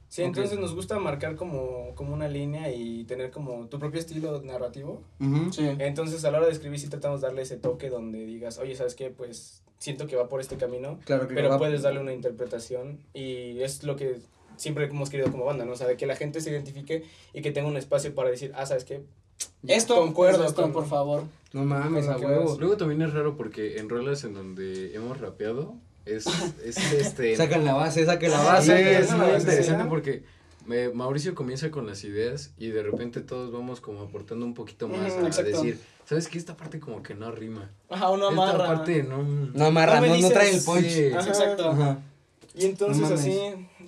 C: Sí,
A: Ok.
C: entonces nos gusta marcar como, como una línea y tener como tu propio estilo narrativo.
A: Ujú.
B: Sí.
C: Entonces a la hora de escribir sí tratamos de darle ese toque donde digas, oye, ¿sabes qué? Pues siento que va por este camino,
A: Claro que
C: pero
A: va-
C: puedes darle una interpretación y es lo que siempre hemos querido como banda, ¿no? O sea, de que la gente se identifique y que tenga un espacio para decir, ah, ¿sabes qué?
B: Esto,
C: Concuerdo
B: esto,
C: con-
B: por favor.
A: No mames, a huevo.
E: Luego también es raro porque en rolas en donde hemos rapeado es, es este...
A: Sacan la base, saquen la
E: Sí,
A: base.
E: es
C: no,
E: muy
C: sí,
E: interesante
C: sí.
E: porque eh, Mauricio comienza con las ideas y de repente todos vamos como aportando un poquito más a decir, ¿sabes qué? Esta parte como que no rima.
C: Ajá, uno
E: Esta
C: amarra.
E: parte no...
A: No amarra,
C: No me
A: no, trae el punch.
E: sí.
C: Ajá.
B: Exacto.
A: Ajá.
C: Y entonces
A: No
C: así,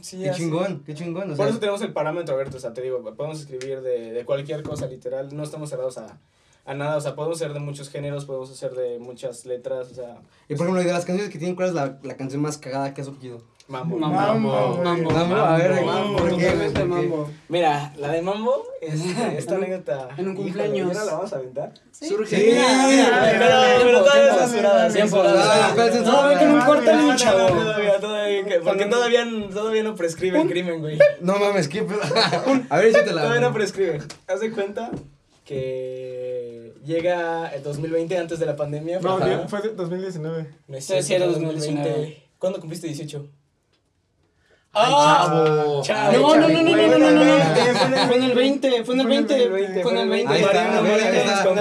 C: sí,
A: Qué
C: así.
A: chingón, qué chingón. O
C: Por
A: sea,
C: eso tenemos el parámetro abierto, o sea, te digo, podemos escribir de, de cualquier cosa, literal, no estamos cerrados a, a nada, o sea, podemos ser de muchos géneros, podemos hacer de muchas letras, o sea,
A: y por ejemplo, de las canciones que tienen, ¿cuál es la, la canción más cagada que has surgido?
C: mambo.
B: Mambo.
D: Mambo.
B: Mambo.
A: Mambo, a ver,
C: Mambo,
A: ¿por qué?
B: Mambo.
C: Mira, la de Mambo, este, esta anécdota.
B: en un cumpleaños.
C: ¿ya la vamos a aventar?
E: Surge...
A: Sí,
B: Mira, mira,
A: pero-
B: mira,
C: pero
B: tiempo,
C: todavía es censurada,
B: tiempo,
C: censurada.
B: ah,
A: Ah, pero
B: No, ve que no
D: censurada.
B: importa ni chavo.
C: porque todavía, todavía no prescribe el crimen, güey.
A: No mames, qué. A ver, échate la.
C: Todavía no prescribe. Haz de cuenta que llega el 2020 antes de la pandemia.
D: No,
C: Ajá.
D: fue de 2019.
C: No es
B: Sí,
C: cierto,
B: sí, era
C: fue
B: 2019.
C: ¿Cuándo cumpliste 18?
E: ¡Chavo!
C: Chavo.
B: No, no, no, no, no, no, no, no, no. Fue en el 20, fue en el 20, fue en el 20.
A: Ahí está,
C: Mariano,
A: ahí está.
C: con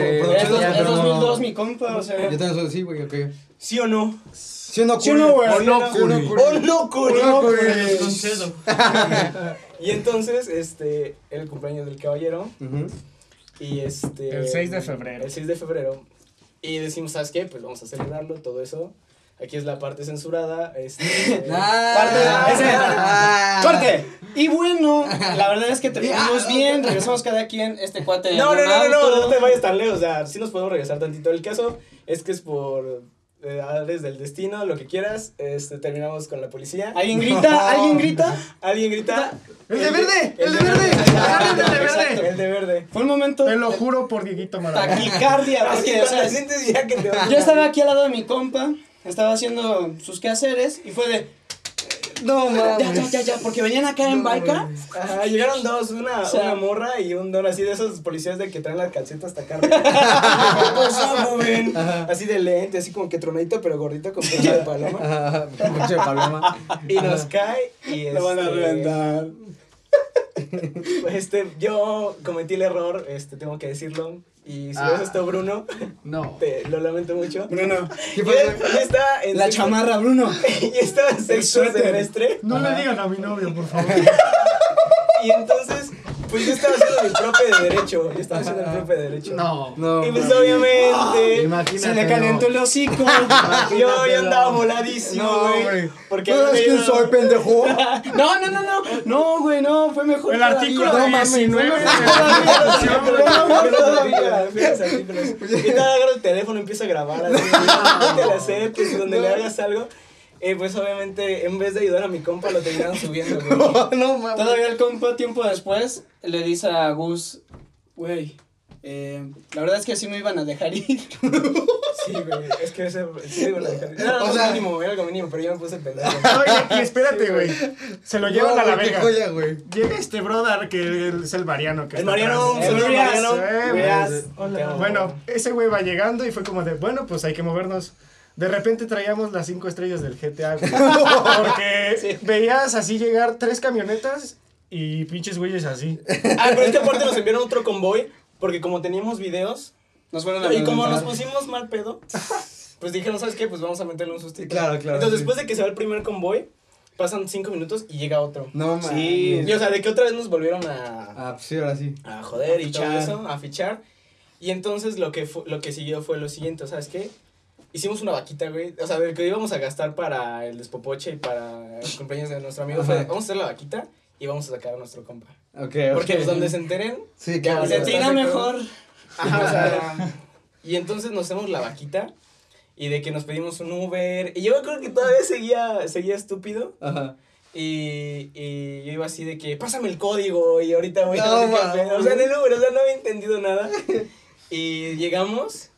B: Es,
A: no-
B: 2002, mi compa, o sea.
A: Yo también soy así, güey, ok.
C: ¿Sí o no?
A: ¿Sí o no,
B: ¿Sí o no, güey?
C: ¿O no,
A: ¿Sí o.
C: Y entonces, este, el cumpleaños del caballero. Y este.
D: El 6 de febrero.
C: El 6 de febrero. Y decimos, ¿sabes qué? Pues vamos a celebrarlo, todo eso. Aquí es la parte censurada. Este.
A: Ah,
B: Ese-
A: ah.
B: ¡Corte! Y bueno, la verdad es que terminamos bien, regresamos cada quien, este cuate.
C: No, no, no, no, no, no te vayas tan lejos. O sea, sí nos podemos regresar tantito. El caso es que es por eh, aves del destino, lo que quieras. Este, terminamos con la policía.
B: ¿Alguien grita? ¿Alguien grita?
C: Alguien grita.
A: ¡El de verde! ¡El de
C: de
A: verde! ¡El de
C: exacto,
A: verde!
C: El de verde.
B: Fue un momento
D: Te lo juro por Dieguito Maradona.
B: taquicardia, porque, o sea,
C: cuando sientes ya que te
B: yo estaba aquí al lado de mi compa, estaba haciendo sus quehaceres y fue de,
A: No
B: ya, ya,
A: mames.
B: ya, ya, porque venían acá en Baica.
C: Ajá, llegaron dos, una,
B: O sea-
C: una morra y un don así de esos policías de que traen la calceta hasta acá arriba. ¿Qué pasó, joven? Así de lente, así como que tronadito, pero gordito con pecho de paloma.
A: Ajá, pinche paloma.
C: Y nos cae y
B: Lo van a
C: este,
B: reventar.
C: pues, este, yo cometí el error, este, tengo que decirlo. Y si
E: Ah.
C: ves esto, Bruno,
E: No.
C: te, lo lamento mucho.
B: Bruno,
A: ¿Qué
C: Y
A: pasó?
C: él- y está en
B: la
C: sexto-
B: chamarra, Bruno.
C: Y estaba en sexto
B: suéter.
C: semestre.
D: No le digan a mi novio, por favor.
C: Y entonces, pues yo estaba haciendo mi profe de derecho. Yo estaba haciendo el profe de derecho.
E: No.
A: No.
C: Y pues
A: mames.
C: obviamente.
E: Imagínate.
B: Se le calentó el hocico.
C: Yo, yo andaba voladísimo,
A: No,
C: güey. porque
A: ¿No sabes quién
C: ido-
A: soy, pendejo?
B: No, no, no, no. No, güey, no, fue mejor.
D: El artículo
A: No
D: 19 de
C: Todavía,
D: la
C: todavía,
D: Constitución,
C: todavía, fíjense, artículos. Y te agarro el teléfono y empiezo a grabar así, no te la acerques, donde le hagas algo. Eh, pues obviamente, en vez de ayudar a mi compa, lo terminaron subiendo, güey.
A: No mames.
B: Todavía el compa, tiempo después, le dice a Gus, güey, eh, la verdad es que así me iban a dejar ir.
C: Sí, güey, es que ese, sí, digo, la dejé. Era
A: O
C: algo
A: sea-
C: mínimo, era algo mínimo, pero yo me puse pendejo.
D: Oye, y espérate, güey. Se lo llevan
A: No,
D: a la vega.
A: joya, güey.
D: Llega este brother que es el Mariano. Que
C: El
D: eh. Hola.
C: Te amo.
D: Bueno, ese güey va llegando y fue como de, bueno, pues hay que movernos. De repente traíamos las cinco estrellas del GTA, güey. Porque veías así llegar tres camionetas y pinches güeyes así.
C: Ah, pero es que aparte nos enviaron otro convoy, porque como teníamos videos,
B: Nos fueron a
C: y como nos pusimos mal pedo, pues dijeron, ¿sabes qué? Pues vamos a meterle un sustito.
A: Claro, claro,
C: Entonces,
A: sí.
C: después de que se va el primer convoy, pasan cinco minutos y llega otro.
A: No mames.
B: Sí.
C: Y o sea, de que otra vez nos volvieron a,
A: Ah, pues sí, ahora sí.
C: a joder y todo eso, a fichar. Y entonces lo que, lo que siguió fue lo siguiente, ¿sabes qué? Hicimos una vaquita, güey. O sea, de que íbamos a gastar para el despopoche y para el cumpleaños de nuestro amigo. Fue, vamos a hacer la vaquita y vamos a sacar a nuestro compa.
F: Ok,
C: Porque
F: ok.
C: pues donde se enteren,
F: Sí, claro.
C: o sea,
B: Se
C: ¿estás
B: tira mejor.
C: Ajá, o sea. y entonces nos hacemos la vaquita y de que nos pedimos un Uber. Y yo creo que todavía seguía, seguía estúpido.
F: Ajá.
C: Y, y yo iba así de que, pásame el código y ahorita voy a
F: No,
C: dar el café".
F: mames.
C: O sea, en el Uber, o sea, no había entendido nada. Y llegamos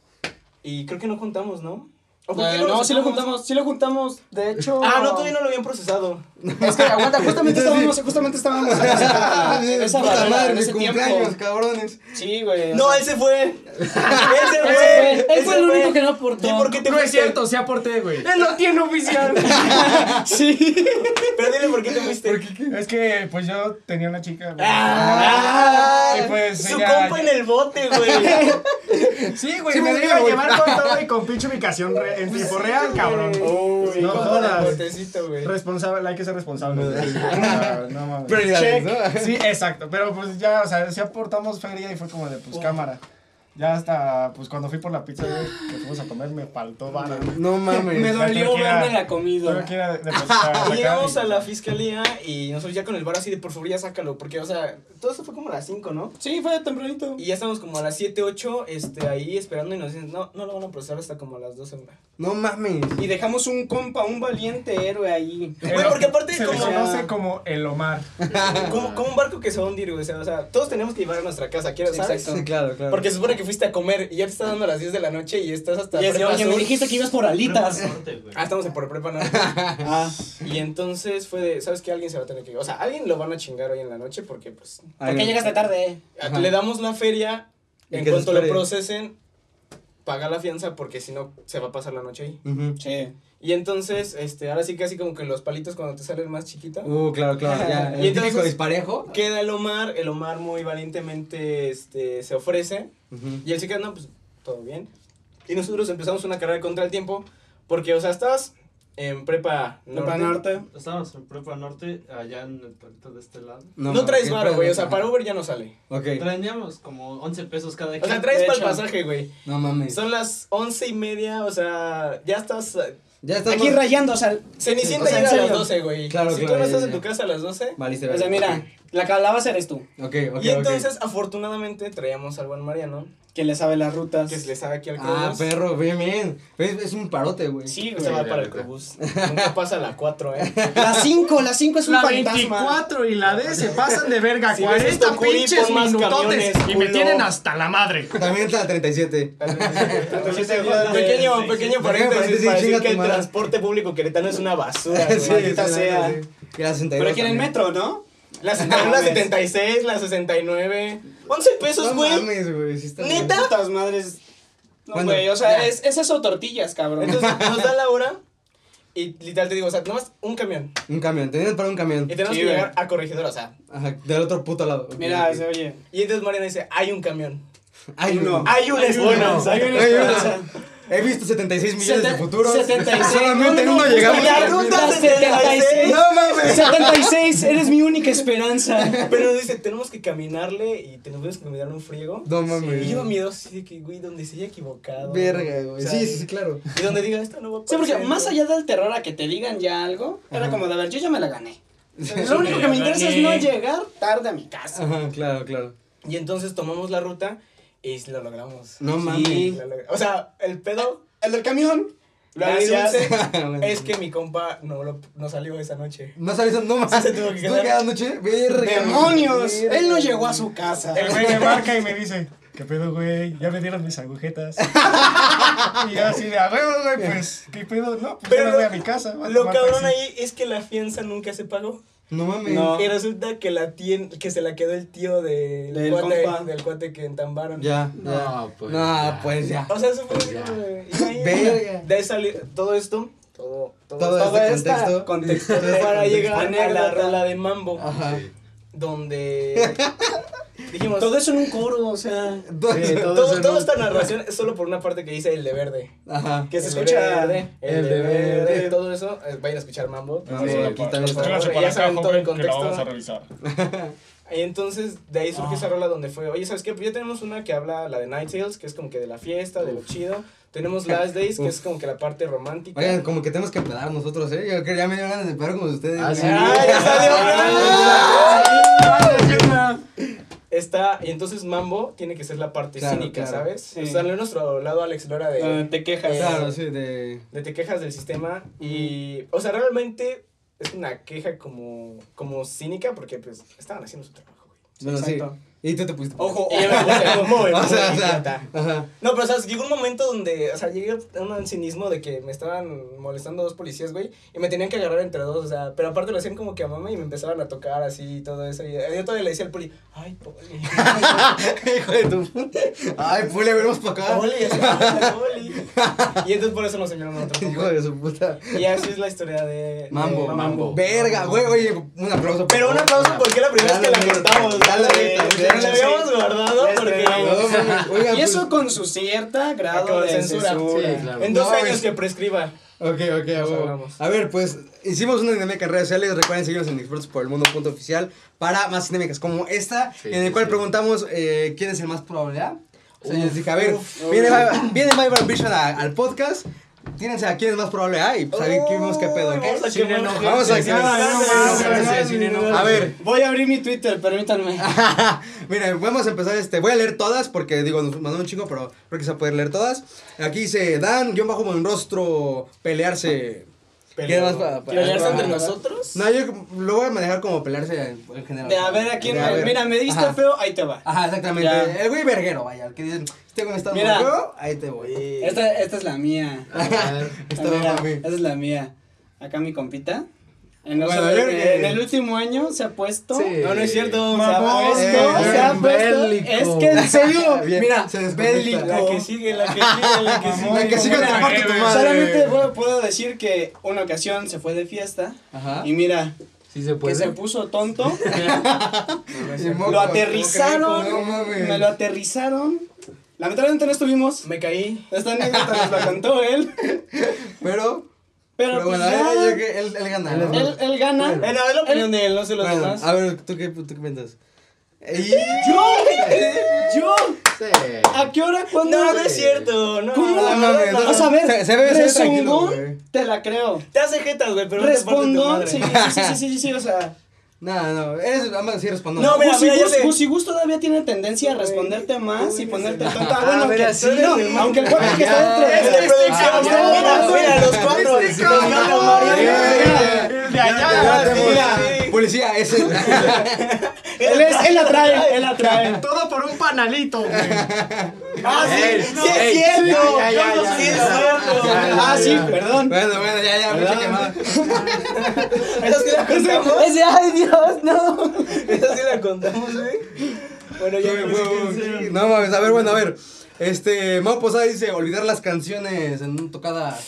C: y creo que no contamos, ¿no? ¿O por qué
B: Eh, no, sí lo
C: juntamos,
B: sí lo juntamos. De hecho.
C: Ah, no, todavía no lo habían procesado.
B: Es que aguanta, justamente estábamos, justamente estábamos en esa,
F: Puta madre, mi
B: ese
F: cumpleaños,
B: tiempo.
F: cabrones.
B: Sí, güey.
C: No,
B: sea,
C: él se fue. él se fue.
B: Él fue el único que no aportó.
C: ¿Y por qué te
D: No es cierto, sí aporté, güey.
B: Él no tiene oficial. sí.
C: Pero dile por qué te fuiste.
D: Es que, pues yo tenía una chica. güey.
C: Ah,
D: y pues
C: su
D: ella-
C: compa en el bote, güey.
D: Sí, güey,
F: Sí,
D: me
F: me
D: iba a llevar con todo y con pinche ubicación re- en tiempo real, cabrón.
C: Uy,
D: No jodas. Responsable, hay que ser responsable. No, no mames.
F: Prioridades, ¿no?
D: Sí, exacto, pero pues ya, o sea, sí aportamos feria y fue como de, pues, cámara. Ya hasta, pues, cuando fui por la pizza, güey, que fuimos a comer, me faltó vara.
F: No mames.
B: Me dolió verme la comida.
D: Tuve que ir a depositar acá
C: Y llegamos a la fiscalía y nosotros ya con el bar así de por favor ya sácalo. Porque, o sea, todo esto fue como a las 5, ¿no?
B: Sí, fue tempranito.
C: Y ya estamos como a las 7, 8, este, ahí esperando y nos dicen, no, no lo van a procesar hasta como a las 12. una.
F: No mames.
B: Y dejamos un compa, un valiente héroe ahí.
C: Güey, porque aparte
D: se
C: como-
D: conoce como el Omar.
C: Como, como un barco que se va a hundir, güey. O sea, o sea, todos tenemos que llevar a nuestra casa, ¿quieres,
B: Sí,
C: sabes?
B: exacto.
F: Sí, claro, claro.
C: Porque se supone que fuiste a comer y ya te está dando las 10 de la noche y estás hasta
B: Y es
C: prepa
B: oye, me
C: sur".
B: dijiste que ibas por alitas.
C: Ah, estamos en por prepa, ¿no?
B: Ah,
C: y entonces fue de, ¿sabes qué? Alguien se va a tener que ir. O sea, alguien lo van a chingar hoy en la noche porque, pues,
B: ¿por qué llegaste tarde?
F: Ajá.
C: le damos la feria. En cuanto lo procesen, paga la fianza porque si no se va a pasar la noche ahí.
B: Sí.
C: Y entonces, este, ahora sí casi como que los palitos cuando te salen más chiquita.
F: Uh, claro, claro. Ya,
C: Y
F: el
C: entonces-
F: disparejo.
C: Queda el Omar, el Omar muy valientemente este, se ofrece. Y él se queda, no, pues todo bien. Y nosotros empezamos una carrera contra el tiempo. Porque, o sea, estás en prepa norte.
B: Prepa Norte.
G: Estábamos en Prepa Norte, allá en el puerto de este lado.
C: No,
F: mames,
C: traes varo, güey. O sea, para Uber ya no sale.
F: Ok.
G: Teníamos como 11 pesos cada
C: O sea,
G: quien.
C: traes para el pasaje, güey.
F: No mames.
C: Son las once y media, o sea, ya estás. eh,
F: Ya estamos.
B: Aquí rayando, o sea,
C: Cenicienta
B: O sea,
C: llega a las
B: serio.
C: 12, güey.
F: Claro,
C: si
F: claro,
C: tú no estás
F: ya,
C: en tu casa a las 12.
F: Valiste,
B: o sea, mira, la calabaza eres tú,
F: Ok, ok.
C: y entonces, afortunadamente, traíamos al buen Mariano,
B: que le sabe las rutas.
C: que le sabe aquí al
F: Ah,
C: Crobús.
F: perro, bien, bien. Es, es un parote, güey.
B: Sí,
C: Se va para el Crobús. Nunca pasa la 4, eh.
B: La 5, la 5 es un
D: La
B: fantasma.
D: 24 y la D se pasan de verga.
C: Si ves
D: 40
C: esto, Curi,
D: pinches minutotes.
C: camiones,
D: Y me tienen hasta la madre.
F: También está la 37.
C: pequeño, pequeño paréntesis
F: paréntesis,
C: para decir
F: chinga
C: que el transporte público queretano es una basura, güey.
F: Sí,
B: maldita
F: sí,
B: sea.
F: sí. Y la 62
B: Pero aquí en el metro, ¿no?
C: La, la 76, la 69. 11 pesos,
F: No
C: güey.
F: mames, güey. Bien.
C: ¿Neta?
B: Putas madres. No, güey, o sea,
C: ya.
B: es, es eso tortillas, cabrón.
C: Entonces nos da la hora y literal te digo, o sea, nomás un camión.
F: Un camión. Tenías para un camión.
C: Y tenemos
B: Sí,
C: que llegar a Corregidora, o sea.
F: Ajá, del otro puto lado.
B: Mira,
F: ok.
B: se oye.
C: Y entonces Mariana dice, hay un camión.
F: Hay
B: uno.
F: uno.
C: Hay esperanza.
B: Hay una
F: Hay uno. He visto 76 millones de futuros.
B: 76.
F: Solamente en
B: No, no,
F: uno
B: no,
F: llegamos.
C: la
B: La
C: ruta
B: 76.
F: No mames.
B: 76, eres mi única esperanza.
C: Pero dice, tenemos que caminarle y tenemos que caminar un friego.
F: No mames.
C: Y yo miedo así de que, güey, donde se haya equivocado.
F: Verga, güey.
C: O sea,
F: Sí, sí, sí, claro.
C: Y donde diga, esto no va a
B: Sí, porque
C: pasar".
B: más allá del terror a que te digan ya algo, era
F: Ajá.
B: como de, a ver, yo ya me la gané.
C: Sí.
B: Lo único que me interesa es no llegar tarde a mi casa.
F: Ajá, claro, claro.
C: Y entonces tomamos la ruta y lo logramos.
F: No
B: Sí.
F: mames.
C: Lo logra- O sea, el pedo,
B: El del camión. Gracias.
C: es que mi compa no, lo, no salió esa noche.
F: No sabes, no mames.
C: se tuvo que
F: ¿Tú
C: quedar.
F: noche?
B: ¡Demonios!
F: verga.
B: Él no llegó a su casa.
D: El güey me marca y me dice, ¿qué pedo, güey? Ya me dieron mis agujetas. y yo así de, a huevo, güey, pues, ¿qué pedo? No, pues
C: Pero
D: yo me voy a mi casa.
C: Lo cabrón
D: taxi".
C: ahí es que la fianza nunca se pagó.
F: No mames.
B: No.
C: Y resulta que la tien, que se la quedó el tío del
B: Del
C: cuate,
B: compa.
C: del cuate que entambaron.
F: Ya, ya.
E: No, pues.
F: No,
E: ya.
F: pues ya.
C: O sea, eso fue
E: Ya.
C: güey. Y ahí. De ahí salió todo esto. Todo, todo,
F: Todo
C: todo
F: este
B: esta
F: contexto.
B: contexto.
F: Todo
C: para llegar a la rola de Mambo.
F: Ajá.
E: Sí.
C: Donde dijimos
B: Todo eso en un coro, o sea.
F: Todo-
C: Sí,
F: todo
C: todo, esta narración es solo por una parte que dice el de verde.
F: Ajá.
B: Que se
C: El de
B: escucha.
C: verde, el,
F: el
C: de
F: de
C: verde,
F: verde.
C: todo eso. eh, vayan a escuchar Mambo.
F: Ah,
C: Sí, aquí también está. Ya saben todo el
D: joven, que
C: contexto.
D: vamos a revisar.
C: Y entonces de ahí surgió esa rola donde fue, oye, ¿sabes qué? Pues ya tenemos una que habla, la de Night Tales, que es como que de la fiesta, de lo chido. Tenemos Last Days, que es como que la parte romántica.
A: Oigan, como que tenemos que pedar nosotros, ¿eh? Yo creo que ya me dio ganas de pedar como ustedes.
E: Ah, sí.
C: ¡Ay, ya salió! Está, y entonces Mambo tiene que ser la parte
A: Claro,
C: cínica,
A: claro.
C: ¿sabes?
B: Sí.
C: O sea, en nuestro lado Alex Lora de...
B: Ah, te quejas.
C: Eh,
A: Claro, sí, de...
C: de te quejas del sistema y, o sea, realmente es una queja como, como cínica porque pues estaban haciendo su trabajo, güey.
A: Bueno, sí. Y tú te pusiste...
C: Ojo, y yo me puse muy,
A: O sea, o sea.
C: No, pero, o sea, llegó un momento donde, o sea, llegué a un cinismo de que me estaban molestando dos policías, güey, y me tenían que agarrar entre dos, o sea, pero aparte lo hacían como que a mamá y me empezaban a tocar así y todo eso, y yo todavía le decía al poli, ay, poli,
A: Hijo de tu puta. Ay, pule, venimos para acá.
C: poli, así, "Ay, poli. Y entonces por eso nos enviaron a otro
A: Hijo de su puta.
C: Y así es la historia de...
A: Mambo,
C: de
E: Mambo.
A: Verga, güey, oye, un aplauso.
C: Pero un aplauso porque es la primera vez que la
A: Dale,
C: contamos.
A: dale,
C: güey.
A: dale,
C: La
A: dale,
C: habíamos guardado porque...
A: Oigan,
B: Y eso
A: pues-
B: con su cierta grado
C: de censura.
B: censura.
E: Sí, claro.
C: En dos
A: No,
C: años
A: es-
C: que prescriba.
A: Ok, ok,
C: hablamos.
A: A ver, pues hicimos una dinámica en redes sociales. Recuerden seguirnos en Expertos por el Mundo punto oficial para más dinámicas como esta,
E: Sí,
A: en el
E: sí,
A: cual
E: sí.
A: preguntamos eh, quién es el más probable. ¿ah? O sea, yo les dije, a ver, viene, Vi- viene My Vision a- al podcast. Tírense a quién es más probable A y pues a ver qué vimos qué pedo.
C: Vamos a
A: a ver,
B: Voy a abrir mi Twitter, permítanme.
A: Miren, vamos a empezar este. Voy a leer todas porque digo, nos mandó un chingo, pero creo que se va a poder leer todas. Aquí dice Dan, guion bajo buen rostro, pelearse. ¿Quién más para- para-
C: ¿Pelearse entre nosotros?
A: No, yo lo voy a manejar como pelearse en, en general.
B: De a ver a quién. Mira, me diste
A: Ajá.
B: feo, ahí te va.
A: Ajá, exactamente.
B: Ya.
A: El güey verguero, vaya. El que dicen, este güey está muy ahí te voy.
B: Esta, esta es la mía.
E: A ver.
A: Esta
B: mira, es la mía. Acá mi compita. En, los-
A: Bueno, yo creo
B: en-
A: que-
B: en el último año se ha puesto.
E: Sí.
C: No, no es cierto. Se ha
A: eh,
C: puesto-
B: se ha puesto. Es que en serio,
A: Bien,
B: mira,
A: se
B: bélico.
C: La que sigue, la que sigue, la que sigue.
A: La que sigue te parte tu madre.
B: Solamente puedo, puedo decir que una ocasión se fue de fiesta
A: Ajá.
B: y mira,
E: Sí se
B: que
E: puede.
B: se puso tonto. Lo aterrizaron,
A: no mames.
B: me lo aterrizaron. Lamentablemente no estuvimos.
C: Me caí.
B: Esta anécdota nos la contó él.
A: Pero,
B: Pero,
A: pero
B: pues
A: bueno,
B: ya,
A: yo que él, él gana. ¿no?
B: él, él gana.
C: Eh, no, es la opinión de él, no sé los
A: Bueno,
C: demás.
A: a ver, ¿tú qué, tú qué piensas? Y-
B: Yo, yo,
E: Sí.
B: ¿a qué hora? ¿Cuándo?
C: No, no es cierto. No,
A: No
C: no.
A: no.
B: Vas a ver,
A: Se- se
B: te la creo.
C: Te hace jetas, güey, pero no te parte tu
B: Respondón,
C: madre.
B: sí, sí, sí, sí, sí, sí, o sea.
A: No, no, eres, vamos a decir respondo.
C: No, mira, mira,
B: Gus,
C: sé.
B: Gusi Gus todavía tiene tendencia a responderte más y ponerte tonta.
C: Ah,
B: Bueno,
C: mira,
B: que-
C: sí,
B: no, aunque el cuate que está dentro
C: Este
B: de
C: producción,
B: Ah,
C: mira, los cuatro. Cuatro,
B: de allá.
A: Policía, ese.
B: Él, es, él la trae, él la trae.
D: Todo por un panalito, güey.
C: Ah, sí,
E: Ey,
C: sí es
E: ey,
C: cierto.
B: ya, ya, ya,
C: Sí es cierto.
B: Ah, sí, perdón.
A: bueno, bueno, ya, ya, mucha quemada.
C: Esa sí la contamos.
B: Ese, ay Dios, no.
C: Esa sí la contamos, güey. Bueno, ya.
A: No mames, a ver, bueno, a ver. Este, Mau Posada dice olvidar las canciones en un tocada.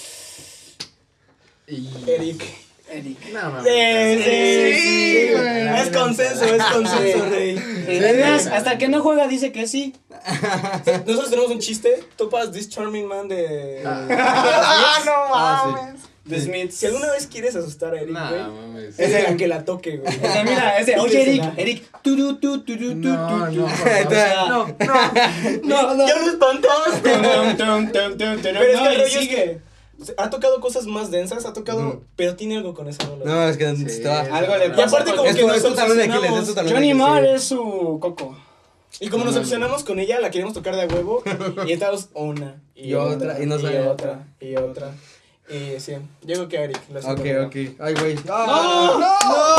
E: Y...
C: Eric.
B: Eric.
E: No, mames.
C: Sí, sí, sí.
A: güey.
C: Es consenso, es consenso, rey.
B: Es más, hasta que no juega dice que sí.
C: Nosotros tenemos un chiste. Topas This Charming Man de.
B: Ah, no
A: Ah, sí.
B: The Smiths.
C: Si alguna vez quieres asustar a Eric,
E: No,
C: güey.
E: mames.
C: Es de la que la toque, güey.
B: O sea, mira, ese, oye Eric. Eric, tu tu tu tu tu tu
E: No,
B: tu.
E: no,
B: O
E: por favor.
B: sea,
E: No,
B: no, no.
C: ¡Ya lo espantaste! Pero es que
B: no,
C: el rollo es
B: sigue.
C: Ha tocado cosas más densas, ha tocado.
A: Ujú.
C: Pero tiene algo con esa rola.
A: No, es que
E: Sí,
A: va.
B: Algo le
C: Y aparte, como
A: Es
C: que nos
A: es tu talón de Aquiles, es tu
C: obsesionamos.
B: Johnny Marr es su coco.
C: Y como nos obsesionamos con ella, la queríamos tocar de a huevo. Y estábamos una. Y,
A: Y otra, y no
C: y otra. Y otra. Y sí. Yo creo que Eric. Lo
A: Ok, ok. Ay, güey.
B: ¡No!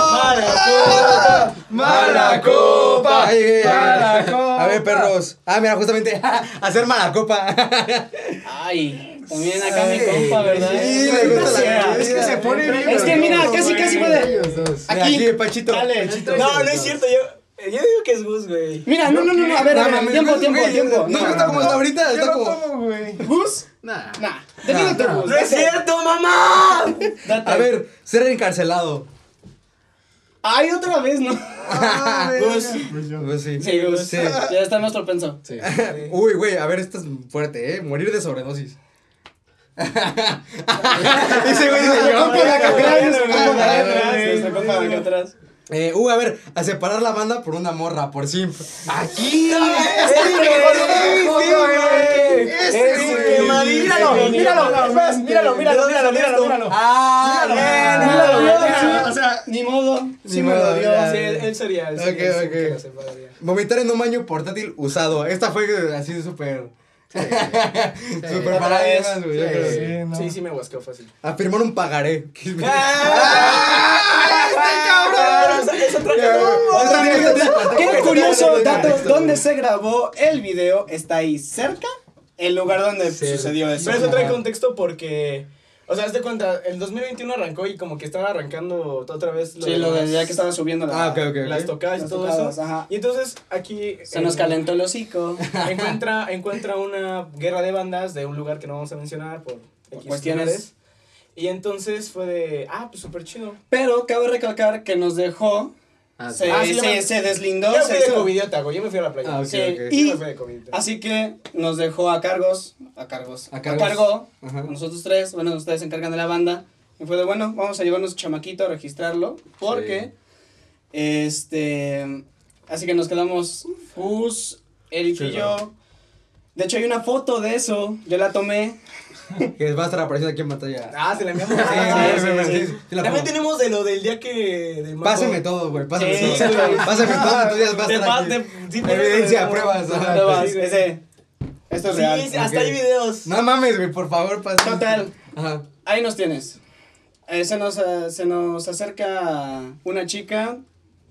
C: ¡Mala
A: ¡Mala copa! Ay, ay, ay.
D: ¡Mala copa!
A: A ver, perros. Ah, mira, justamente, hacer mala copa.
B: Ay, también acá mi compa, ¿verdad?
A: Sí, me gusta la.
D: Es que se pone bien.
B: Es que mira, casi casi puede. Aquí,
A: aquí, Pachito.
B: dale.
C: No, no es cierto. Yo, yo digo que es Gus, güey.
B: Mira, no, no, no, no, a ver, a
A: No,
B: ver,
A: mames,
B: tiempo,
A: güey,
B: tiempo, tiempo.
A: No me gusta como está ahorita, está
D: no
A: como.
D: güey.
B: ¿Gus?
E: Nah.
B: Nah,
A: No,
B: Gus.
C: ¡No es cierto, mamá!
B: date.
A: A ver, ser encarcelado.
B: Ay, otra vez, ¿no?
C: Gus.
A: Pues sí.
B: Sí, Gus.
A: Sí.
B: Ya está nuestro penso.
E: Sí.
A: Uy, güey, a ver, esto es fuerte, ¿eh? Morir de sobredosis. Ese güey dice yo.
B: Compa de acá atrás.
A: Eh, uh, a ver, a separar la banda por una morra, por simp. Aquí.
D: Míralo, míralo, míralo, míralo, míralo, míralo, míralo, míralo.
A: Ah,
B: Míralo,
A: bien,
B: míralo.
A: bien.
D: O sea,
B: Ni modo,
A: Ni
B: sí me
A: modo,
B: lo dio.
C: Sí, él, sería.
A: Ok, ok. Vomitar en un baño portátil usado. Esta fue así súper. Súper
B: Otra
A: para
B: vez.
A: alguien más, güey,
D: sí, no.
C: Sí, sí me guascó fácil.
A: Afirmar un pagaré.
B: Qué curioso dato, ¿dónde se grabó el video? ¿Está ahí cerca? El lugar donde sucedió eso.
C: Pero eso trae contexto porque. O sea, haz de cuenta, el 2021 arrancó y como que estaba arrancando otra vez
B: Sí, lo de ya que estaba subiendo la-
A: Ah,
C: las tocadas y
B: las
C: todo
B: tocadas,
C: eso.
B: ajá.
C: Y entonces aquí.
B: Se nos calentó el hocico.
C: encuentra, encuentra una guerra de bandas de un lugar que no vamos a mencionar por,
B: Por
C: X
B: cuestiones.
C: Y entonces fue de, ah, pues súper chido.
B: Pero cabe recalcar que nos dejó,
E: Ah,
B: se,
C: Ah, sí,
B: se, se deslindó.
C: Yo
B: se
C: fui de
B: hizo-
C: covidiota, güey, yo me fui a la playa.
A: Ah,
B: Sí,
A: ok.
C: Yo
B: y
C: me fui de covidiota.
B: así que nos dejó a cargos, a cargos,
A: A
B: a,
A: cargos.
B: cargo,
A: Ajá.
B: a nosotros tres, bueno, ustedes se encargan de la banda. Y fue de, bueno, vamos a llevarnos chamaquito a registrarlo, porque, este, así que nos quedamos Fus, Eric y yo. De hecho, hay una foto de eso, yo la tomé.
A: Que va a estar apareciendo aquí en pantalla.
C: Ah, se la enviamos.
A: Sí,
C: Ah,
A: sí,
C: También tenemos de lo del día que. Del.
A: Pásame todo, güey. Pásame
B: Sí,
A: todo. Pásame todo. Entonces va a estar aquí.
C: de- sí,
A: Evidencia, pruebas.
B: Pruebas, ese, esto es
C: Sí,
B: real.
C: sí, hasta hay videos.
A: No mames, güey, por favor, pásame.
B: Total,
A: Ajá.
B: ahí nos tienes. Eh, se, nos, eh, se nos acerca una chica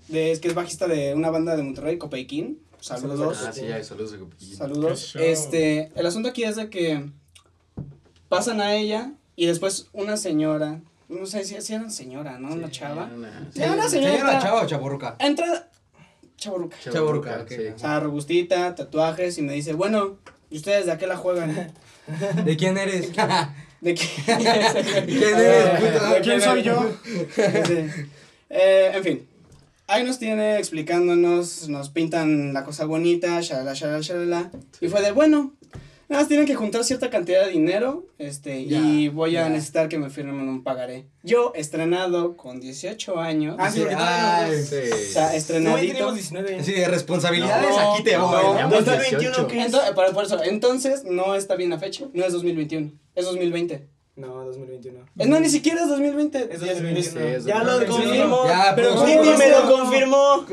B: de, que es bajista de una banda de Monterrey, Copeiquín. Saludos.
E: Ah, sí, ya, saludos a Copillín.
B: Saludos. Este, el asunto aquí es de que pasan a ella y después una señora, no sé si, si era señora, ¿no? Una chava. Sí, una señora.
A: ¿Señora chava o chaborruca?
B: Entra chaburruca.
A: Chavorruca, ok.
E: sí.
B: O sea, robustita, tatuajes y me dice, bueno, ¿y ustedes de a qué la juegan?
A: ¿De quién eres?
B: ¿De qué?
A: ¿Quién
B: ¿Quién
A: eres,
D: soy yo?
B: Eh, en fin, ahí nos tiene explicándonos, nos pintan la cosa bonita, shalala, shalala, shalala. Y fue de, bueno, nada más tienen que juntar cierta cantidad de dinero, este, y
A: Ya,
B: voy a
A: ya.
B: necesitar que me firmen un pagaré. Yo, estrenado con 18 años,
C: Ah, sí,
A: Ay,
E: Sí.
B: o sea,
C: no. Güey,
B: estrenadito.
C: teníamos 19.
A: Sí, de responsabilidades
B: No,
A: aquí te
B: no,
A: voy.
B: no.
A: ¿no?
E: Teníamos
C: 2021,
E: 18.
C: ¿qué es?
B: Entonces, por, por eso, entonces no está bien la fecha, no es 2021, es 2020.
C: No, 2021.
B: Es, no, ni siquiera es 2020.
C: Es
B: Ya-
C: 2021.
E: Sí, es
C: ya lo
E: 2021.
C: confirmó.
A: Ya,
C: pero
A: pues,
C: Titi
B: ¿cómo
C: me
B: no?
C: lo confirmó.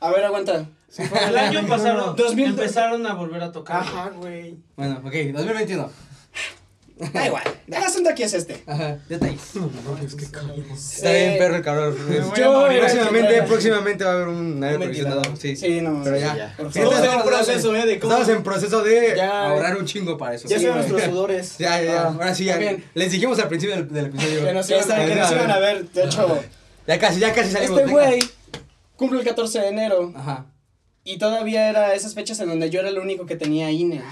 B: A ver, aguanta.
G: El año pasado
B: 2000
G: empezaron a volver a tocar.
C: Ajá, güey.
A: Bueno, ok, 2021.
B: Da igual. El asunto aquí es este.
A: Ajá, detalles. Está
B: Eh,
A: bien, perro el cabrón.
B: Yo.
A: Próximamente, próximamente va a haber un aire acondicionado. Sí.
B: Sí, no.
A: Pero ya.
C: Estamos en proceso, ¿eh? De cómo.
A: Estamos en proceso de
C: Ya.
A: ahorrar un chingo para eso.
C: Ya
B: Sí,
C: son nuestros sudores.
A: Ya, ya, ya.
B: Ah,
A: Ahora sí, ya.
B: está bien.
A: Les dijimos al principio del, del episodio.
B: Que nos iban a, que nos iban a ver. De hecho,
A: Ya casi, ya casi salimos.
B: este güey cumple el 14 de enero.
A: Ajá.
B: Y todavía era esas fechas en donde yo era el único que tenía INE.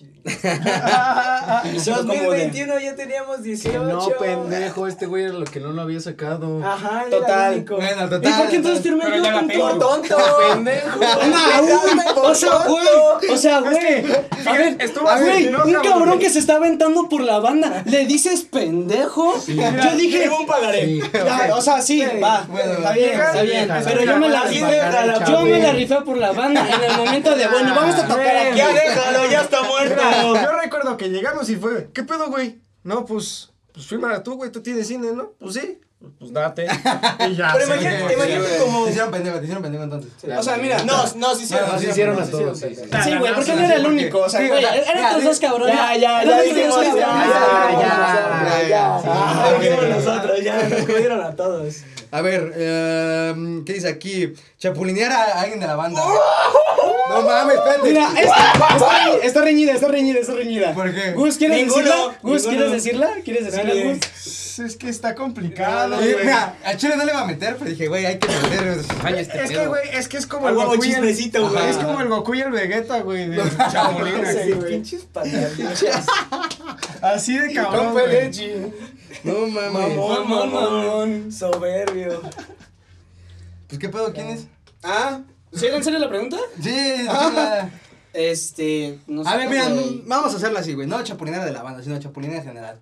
B: De-
C: 2021 ya teníamos 18.
E: No, pendejo, este güey era lo que no lo había sacado.
C: Ajá,
B: Total.
A: Bueno,
B: ¿Y
A: total.
B: por qué entonces firmé
D: Pero
B: yo,
D: ya la
B: tonto?
E: Pendejo.
B: No, o sea, güey, o sea, güey, a ver,
D: estuvo
B: a
D: así,
B: ver,
D: ¿no,
B: un
D: cabrón?
B: que se está aventando por la banda, ¿le dices pendejo? Yo dije,
C: un pagaré.
B: O sea, sí, va,
A: bueno,
B: está bien, está bien, pero yo me la rifé, yo me la rifé por la banda en el momento de, bueno, vamos a tocar aquí.
C: Ya déjalo, ya está
D: Yo recuerdo que llegamos y fue, ¿qué pedo, güey? No, pues, pues fírmala tú, güey, tú tienes cine, ¿no? Pues sí, pues date. Y ya.
C: Pero imagínate, imagínate como.
A: Te hicieron pendejo, te hicieron pendejo entonces.
B: O sea, mira,
C: No, no, sí hicieron.
A: Bueno,
E: Nos
A: sí,
E: hicieron
A: sí,
E: a todos.
A: sí,
B: güey, porque no era el único, o sea, güey, eran
A: ya,
B: otros dos cabrones.
C: Ya, ya, ya dijimos, ya,
B: cabrones.
C: ya,
A: ya, ya.
C: Ah,
A: Ah, ok.
C: nosotros, ya nos comieron a todos.
A: A ver, eh, ¿qué dice aquí? Chapulinear a alguien de la banda. No mames, espérate.
B: Mira, esta, está, reñida, está reñida, está reñida, está reñida.
A: ¿Por qué?
B: Gus, ¿quieres
C: Ninguno,
B: decirla? Gus,
C: ninguno.
B: ¿quieres decirla? ¿Quieres decirla,
C: Dale.
B: Gus?
D: Es que está complicado, güey.
A: mira, a Chile no le va a meter, pero dije, güey, hay que meter este
D: Es que,
A: pedo.
D: güey, es que es como el Goku y el...
C: chismecito, güey.
D: Es como el Goku y el Vegeta, güey, de así, güey.
C: pinches pataditas.
D: Así de cabrón,
B: No
A: mames.
C: Mamón, mamón. Soberbio.
A: Pues, ¿qué pedo? ¿Quién es?
B: Ah, ¿sí era en serio la pregunta?
A: Sí, chula.
B: Este, no sé.
A: A ver, mira, vamos a hacerlo así, güey. No chapulinear de la banda, sino chapulinear en general.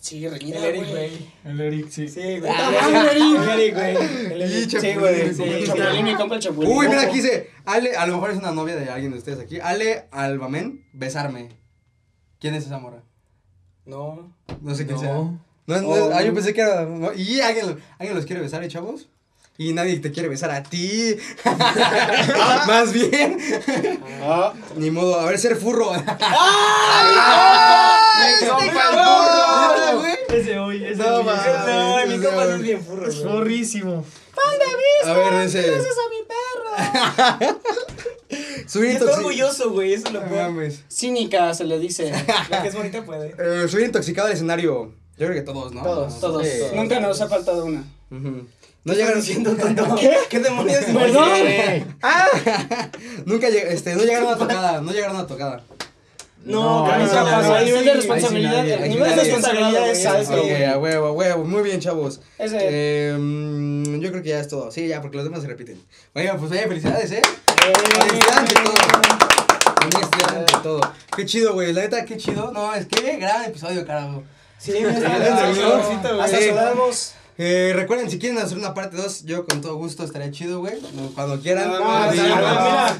B: Sí, reñida,
C: El Eric,
B: güey.
C: güey.
D: El Eric, sí.
C: Sí, güey.
B: Madre, Eric.
C: El Eric, güey. El Eric. Sí,
A: Chapulín,
C: güey.
A: sí.
C: Sí,
B: Chapulín, mi compa el Chapulín.
A: Uy, mira, aquí dice, Ale, a lo mejor es una novia de alguien de ustedes aquí. Ale Albamen, besarme. ¿Quién es esa morra?
C: No.
A: No sé quién
E: No.
A: sea. No, es- no es- ah, yo pensé que era. no, y alguien, alguien los quiere besar, ¿eh, chavos? Y nadie te quiere besar a ti. Más bien.
B: Ah,
A: Ni modo, a ver, ser furro.
C: ¡Ay,
A: ¡Este
C: compa, el
A: güey.
D: Ese hoy, ese
A: No,
D: hoy.
A: ma.
C: No, mi compa es bien furro,
D: Es
C: güey.
D: forrísimo.
A: A ver, ese. Soy
C: Y está
A: intoxi-
C: orgulloso, güey, eso es lo peor.
A: mames.
B: cínica se le dice.
C: La que es bonita puede.
A: Eh, soy intoxicado del escenario. Yo creo que todos, ¿no?
C: Todos,
B: Todos.
A: Sí.
B: Nunca nos ha faltado una.
A: No llegaron
C: diciendo tonto. ¿Qué demonios?
B: Perdón.
A: Nunca lleg- este, no llegaron a tocada, no llegaron a tocada.
C: No,
B: No,
C: no,
B: nunca
C: no,
B: El nivel de responsabilidad,
C: nadie.
B: el nivel de responsabilidad es alto.
A: A huevo, a huevo. Muy bien, chavos.
B: Ese.
A: Eh, yo creo que ya es todo. Sí, ya, porque los demás se repiten. Oigan, pues vaya, felicidades, ¿eh? Honestidad ante todo. Honestidad ante todo. Qué chido, güey. La neta, qué chido. No, es que gran episodio, carajo.
C: Sí,
A: Sí.
B: Hasta sudamos.
A: Eh, recuerden, si quieren hacer una parte 2, yo con todo gusto estaría chido, güey. Cuando quieran.
B: No, no,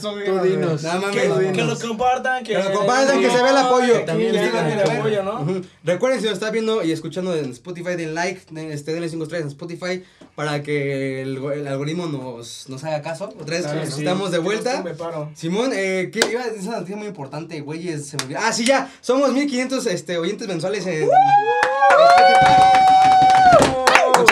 E: Tú dinos.
C: Que, que lo compartan, que,
A: Que lo compartan, que se vea el apoyo.
C: Que También el apoyo, ¿no?
A: Recuerden, si nos está viendo y escuchando en Spotify, den like, den, este, denle 5 estrellas en Spotify para que el, el algoritmo nos, nos haga caso. Otra vez,
C: Claro, sí.
A: estamos de
C: Que
A: vuelta.
C: Me paro.
A: Simón, eh, ¿qué iba a decir? Una noticia muy importante, güey. Ah, sí, ya. Somos 1500 este, oyentes mensuales en.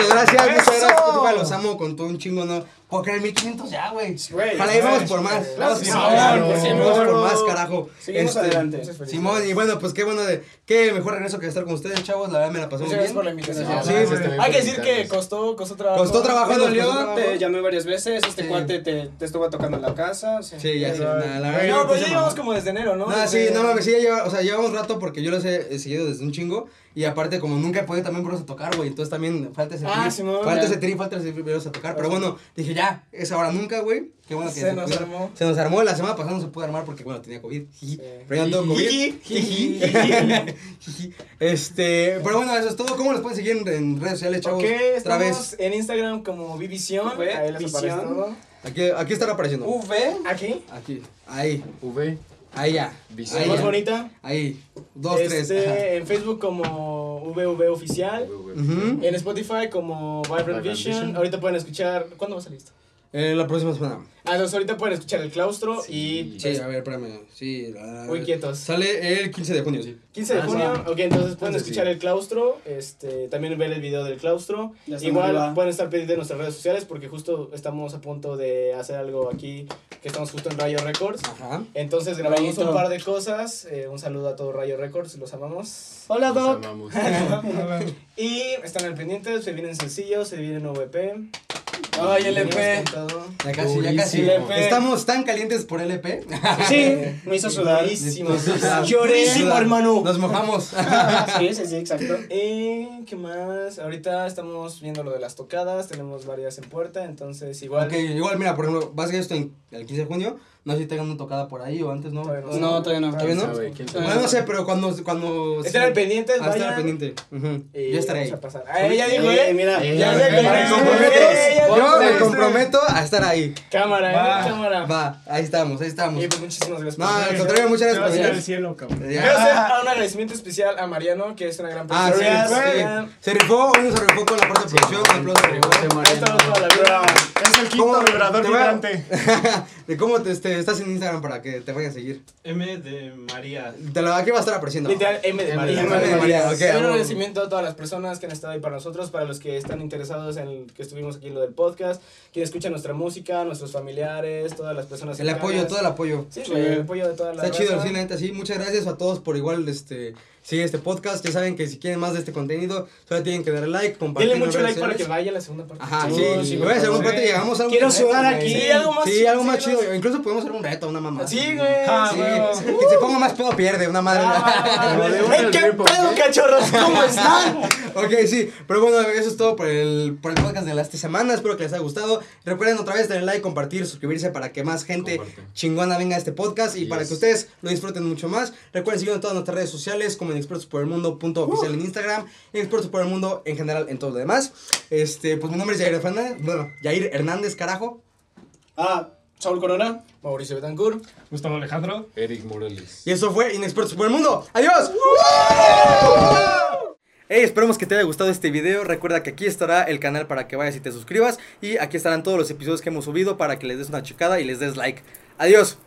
A: Muchas gracias, muchas gracias. Spotify, los amo con todo un chingo, ¿no? Puedo creer 1500 ya, güey. Ojalá y vamos por más. Vamos por
C: Simón,
A: más,
B: por
A: vamos
B: Simón.
A: por más, carajo.
B: Seguimos
A: Este,
B: adelante.
A: Simón, y bueno, pues qué bueno de. Qué mejor regreso que estar con ustedes, chavos. La verdad me la pasó muy
C: Muchas gracias por la
A: bien.
C: invitación.
A: Sí, pues,
E: también
C: Hay que decir que costó, costó trabajo.
A: Costó trabajo,
B: dolió,
A: trabajo.
B: te llamé varias veces. Este
A: Sí.
B: cuate te, te estuvo tocando en la casa.
A: Sí, ya, sí.
D: Ay,
A: nada, la
D: güey,
A: verdad,
C: No,
A: puse
C: ya llevamos como desde enero, ¿no?
A: No, sí, no mames, sí, ya lleva, o sea, llevamos rato porque yo los he seguido desde un chingo. Y aparte, como nunca he podido también verlos a tocar, güey. Entonces también falta ese
C: Ah,
A: falta ese trip, falta ese verlos a tocar. Pero bueno, dije ya, es ahora nunca, güey. Qué bueno que
C: Se nos
A: pudo-
C: armó.
A: Se nos armó. La semana pasada no se pudo armar porque, bueno, tenía COVID. Jiji. Pero ya tengo COVID.
C: Jiji.
A: Jiji. Jiji. Este, pero bueno, eso es todo. ¿Cómo los pueden seguir en, en redes sociales, chavos?
C: Ok,
A: Otra vez.
C: en Instagram como Vivision.
B: V,
C: Ahí les aparece todo.
A: Aquí, aquí estará apareciendo.
B: UV.
C: Aquí.
A: Aquí. Ahí.
E: V.
A: Ahí ya.
E: Visión.
A: Ahí
C: Más
A: ya.
C: bonita.
A: Ahí. Dos,
C: Este,
A: tres. Ajá.
C: En Facebook como VV Oficial. En Spotify como Vibrant Vision.
E: Vision.
C: Ahorita pueden escuchar. ¿Cuándo va a salir esto?
A: Eh, la próxima semana.
C: Ah, entonces ahorita pueden escuchar el claustro
E: Sí.
C: y.
A: Sí, a ver, espérame. Sí, la-
C: Muy quietos.
A: Sale el 15 de junio, sí.
C: 15 de
E: Ah,
C: junio,
E: sí.
C: ok, entonces pueden
E: Entonces,
C: escuchar
E: sí.
C: el claustro, este, también ver el video del claustro. Igual
B: arriba.
C: pueden estar pendientes de nuestras redes sociales porque justo estamos a punto de hacer algo aquí, que estamos justo en Rayo Records.
A: Ajá.
C: Entonces grabamos
B: Rayito.
C: un par de cosas, eh, un saludo a todo Rayo Records, los amamos.
B: Hola,
E: Los
B: Doc.
E: amamos.
C: Y están al pendiente, se vienen sencillos, se vienen OVP.
B: Ay, el EP.
A: Ya casi, ya casi. Estamos tan calientes por el EP.
B: Sí, me hizo sudar.
C: Durísimo, hermano.
A: Nos mojamos.
B: Sí, sí, sí, exacto.
C: Y qué más, ahorita estamos viendo lo de las tocadas, tenemos varias en puerta, entonces igual...
A: ok, igual, mira, por ejemplo, vas a ser esto en el 15 de junio. No sé si tengan una tocada por ahí o antes, ¿no?
C: Todavía no.
B: No, todavía no.
A: ¿Todavía no?
E: ¿Sabe? ¿Quién
B: Bueno,
A: no sé, pero cuando. cuando
C: Estén al pendiente,
A: Ah, estar al pendiente. Ujú.
C: Y
A: Yo estaré ahí.
C: a pasar. Ah, ella dijo,
B: Eh, mira.
E: Eh,
C: Ya me
A: Me comprometo.
C: Ya
A: Yo me comprometo a estar ahí.
C: Cámara,
D: Va.
C: ¿eh? Cámara.
A: Va, ahí estamos, ahí estamos.
C: Y pues muchísimas gracias.
A: No, al
C: venir.
A: contrario, muchas gracias por
D: Gracias al
A: venir.
D: cielo, cabrón.
A: Ya.
C: Quiero hacer un agradecimiento especial a Mariano, que es una gran
A: Ah, sí,
C: persona.
A: Se rifó, uno se rifó con la parte de producción. Un aplauso.
C: Ha estado toda la vida.
D: Es el quinto vibrador vibrante.
A: ¿De cómo te, este, estás en Instagram para que te vayan a seguir?
G: M de María.
A: Te lo, aquí va a estar apareciendo.
C: Literal, M de
E: M
C: María.
E: de
A: María,
C: un agradecimiento a todas las personas que han estado ahí para nosotros, para los que están interesados en el que estuvimos aquí en lo del podcast, quienes escuchan nuestra música, nuestros familiares, todas las personas.
A: El apoyo, todo el apoyo.
C: Sí, el apoyo de toda la
A: Está chido, sí, la neta, sí. Muchas gracias a todos por igual, este, sigue este podcast. Ya saben que si quieren más de este contenido, solo tienen que darle like, compartir.
C: Denle
A: en
C: mucho like para que vaya la segunda parte.
A: Ajá,
C: Sí,
A: sí.
C: sí,
A: sí, según
C: favor.
A: parte llegamos a algo
B: Quiero sudar aquí.
C: Sí, algo más
A: Sí,
C: chido,
A: algo más
C: sí,
A: chido. Incluso podemos hacer un reto, una mamá.
C: Sí, güey.
D: Ah,
A: Sí, que se ponga más pedo pierde, una madre.
C: Ah,
E: Lo de uno
C: ¡Ey,
E: del
C: qué pedo, cachorros! ¿Cómo están?
A: ok, sí, pero bueno, eso es todo por el, por el podcast de las esta semana. Espero que les haya gustado. Recuerden otra vez darle like, compartir, suscribirse para que más gente
E: Comparte.
A: chingona venga a este podcast y
E: Yes.
A: para que ustedes lo disfruten mucho más. Recuerden seguirnos en todas nuestras redes sociales como en Expertos por el Mundo punto oficial en Instagram, en Expertos por el Mundo en general en todo lo demás. Este, pues mi nombre es Jair Hernández, bueno, Jair Hernández, carajo.
B: Ah, Saúl Corona.
C: Mauricio Betancourt.
D: Gustavo Alejandro.
E: Eric Morales.
A: Y eso fue Inexpertos por el Mundo. ¡Adiós!
H: Hey, esperemos que te haya gustado este video. Recuerda que aquí estará el canal para que vayas y te suscribas. Y aquí estarán todos los episodios que hemos subido para que les des una checada y les des like. Adiós.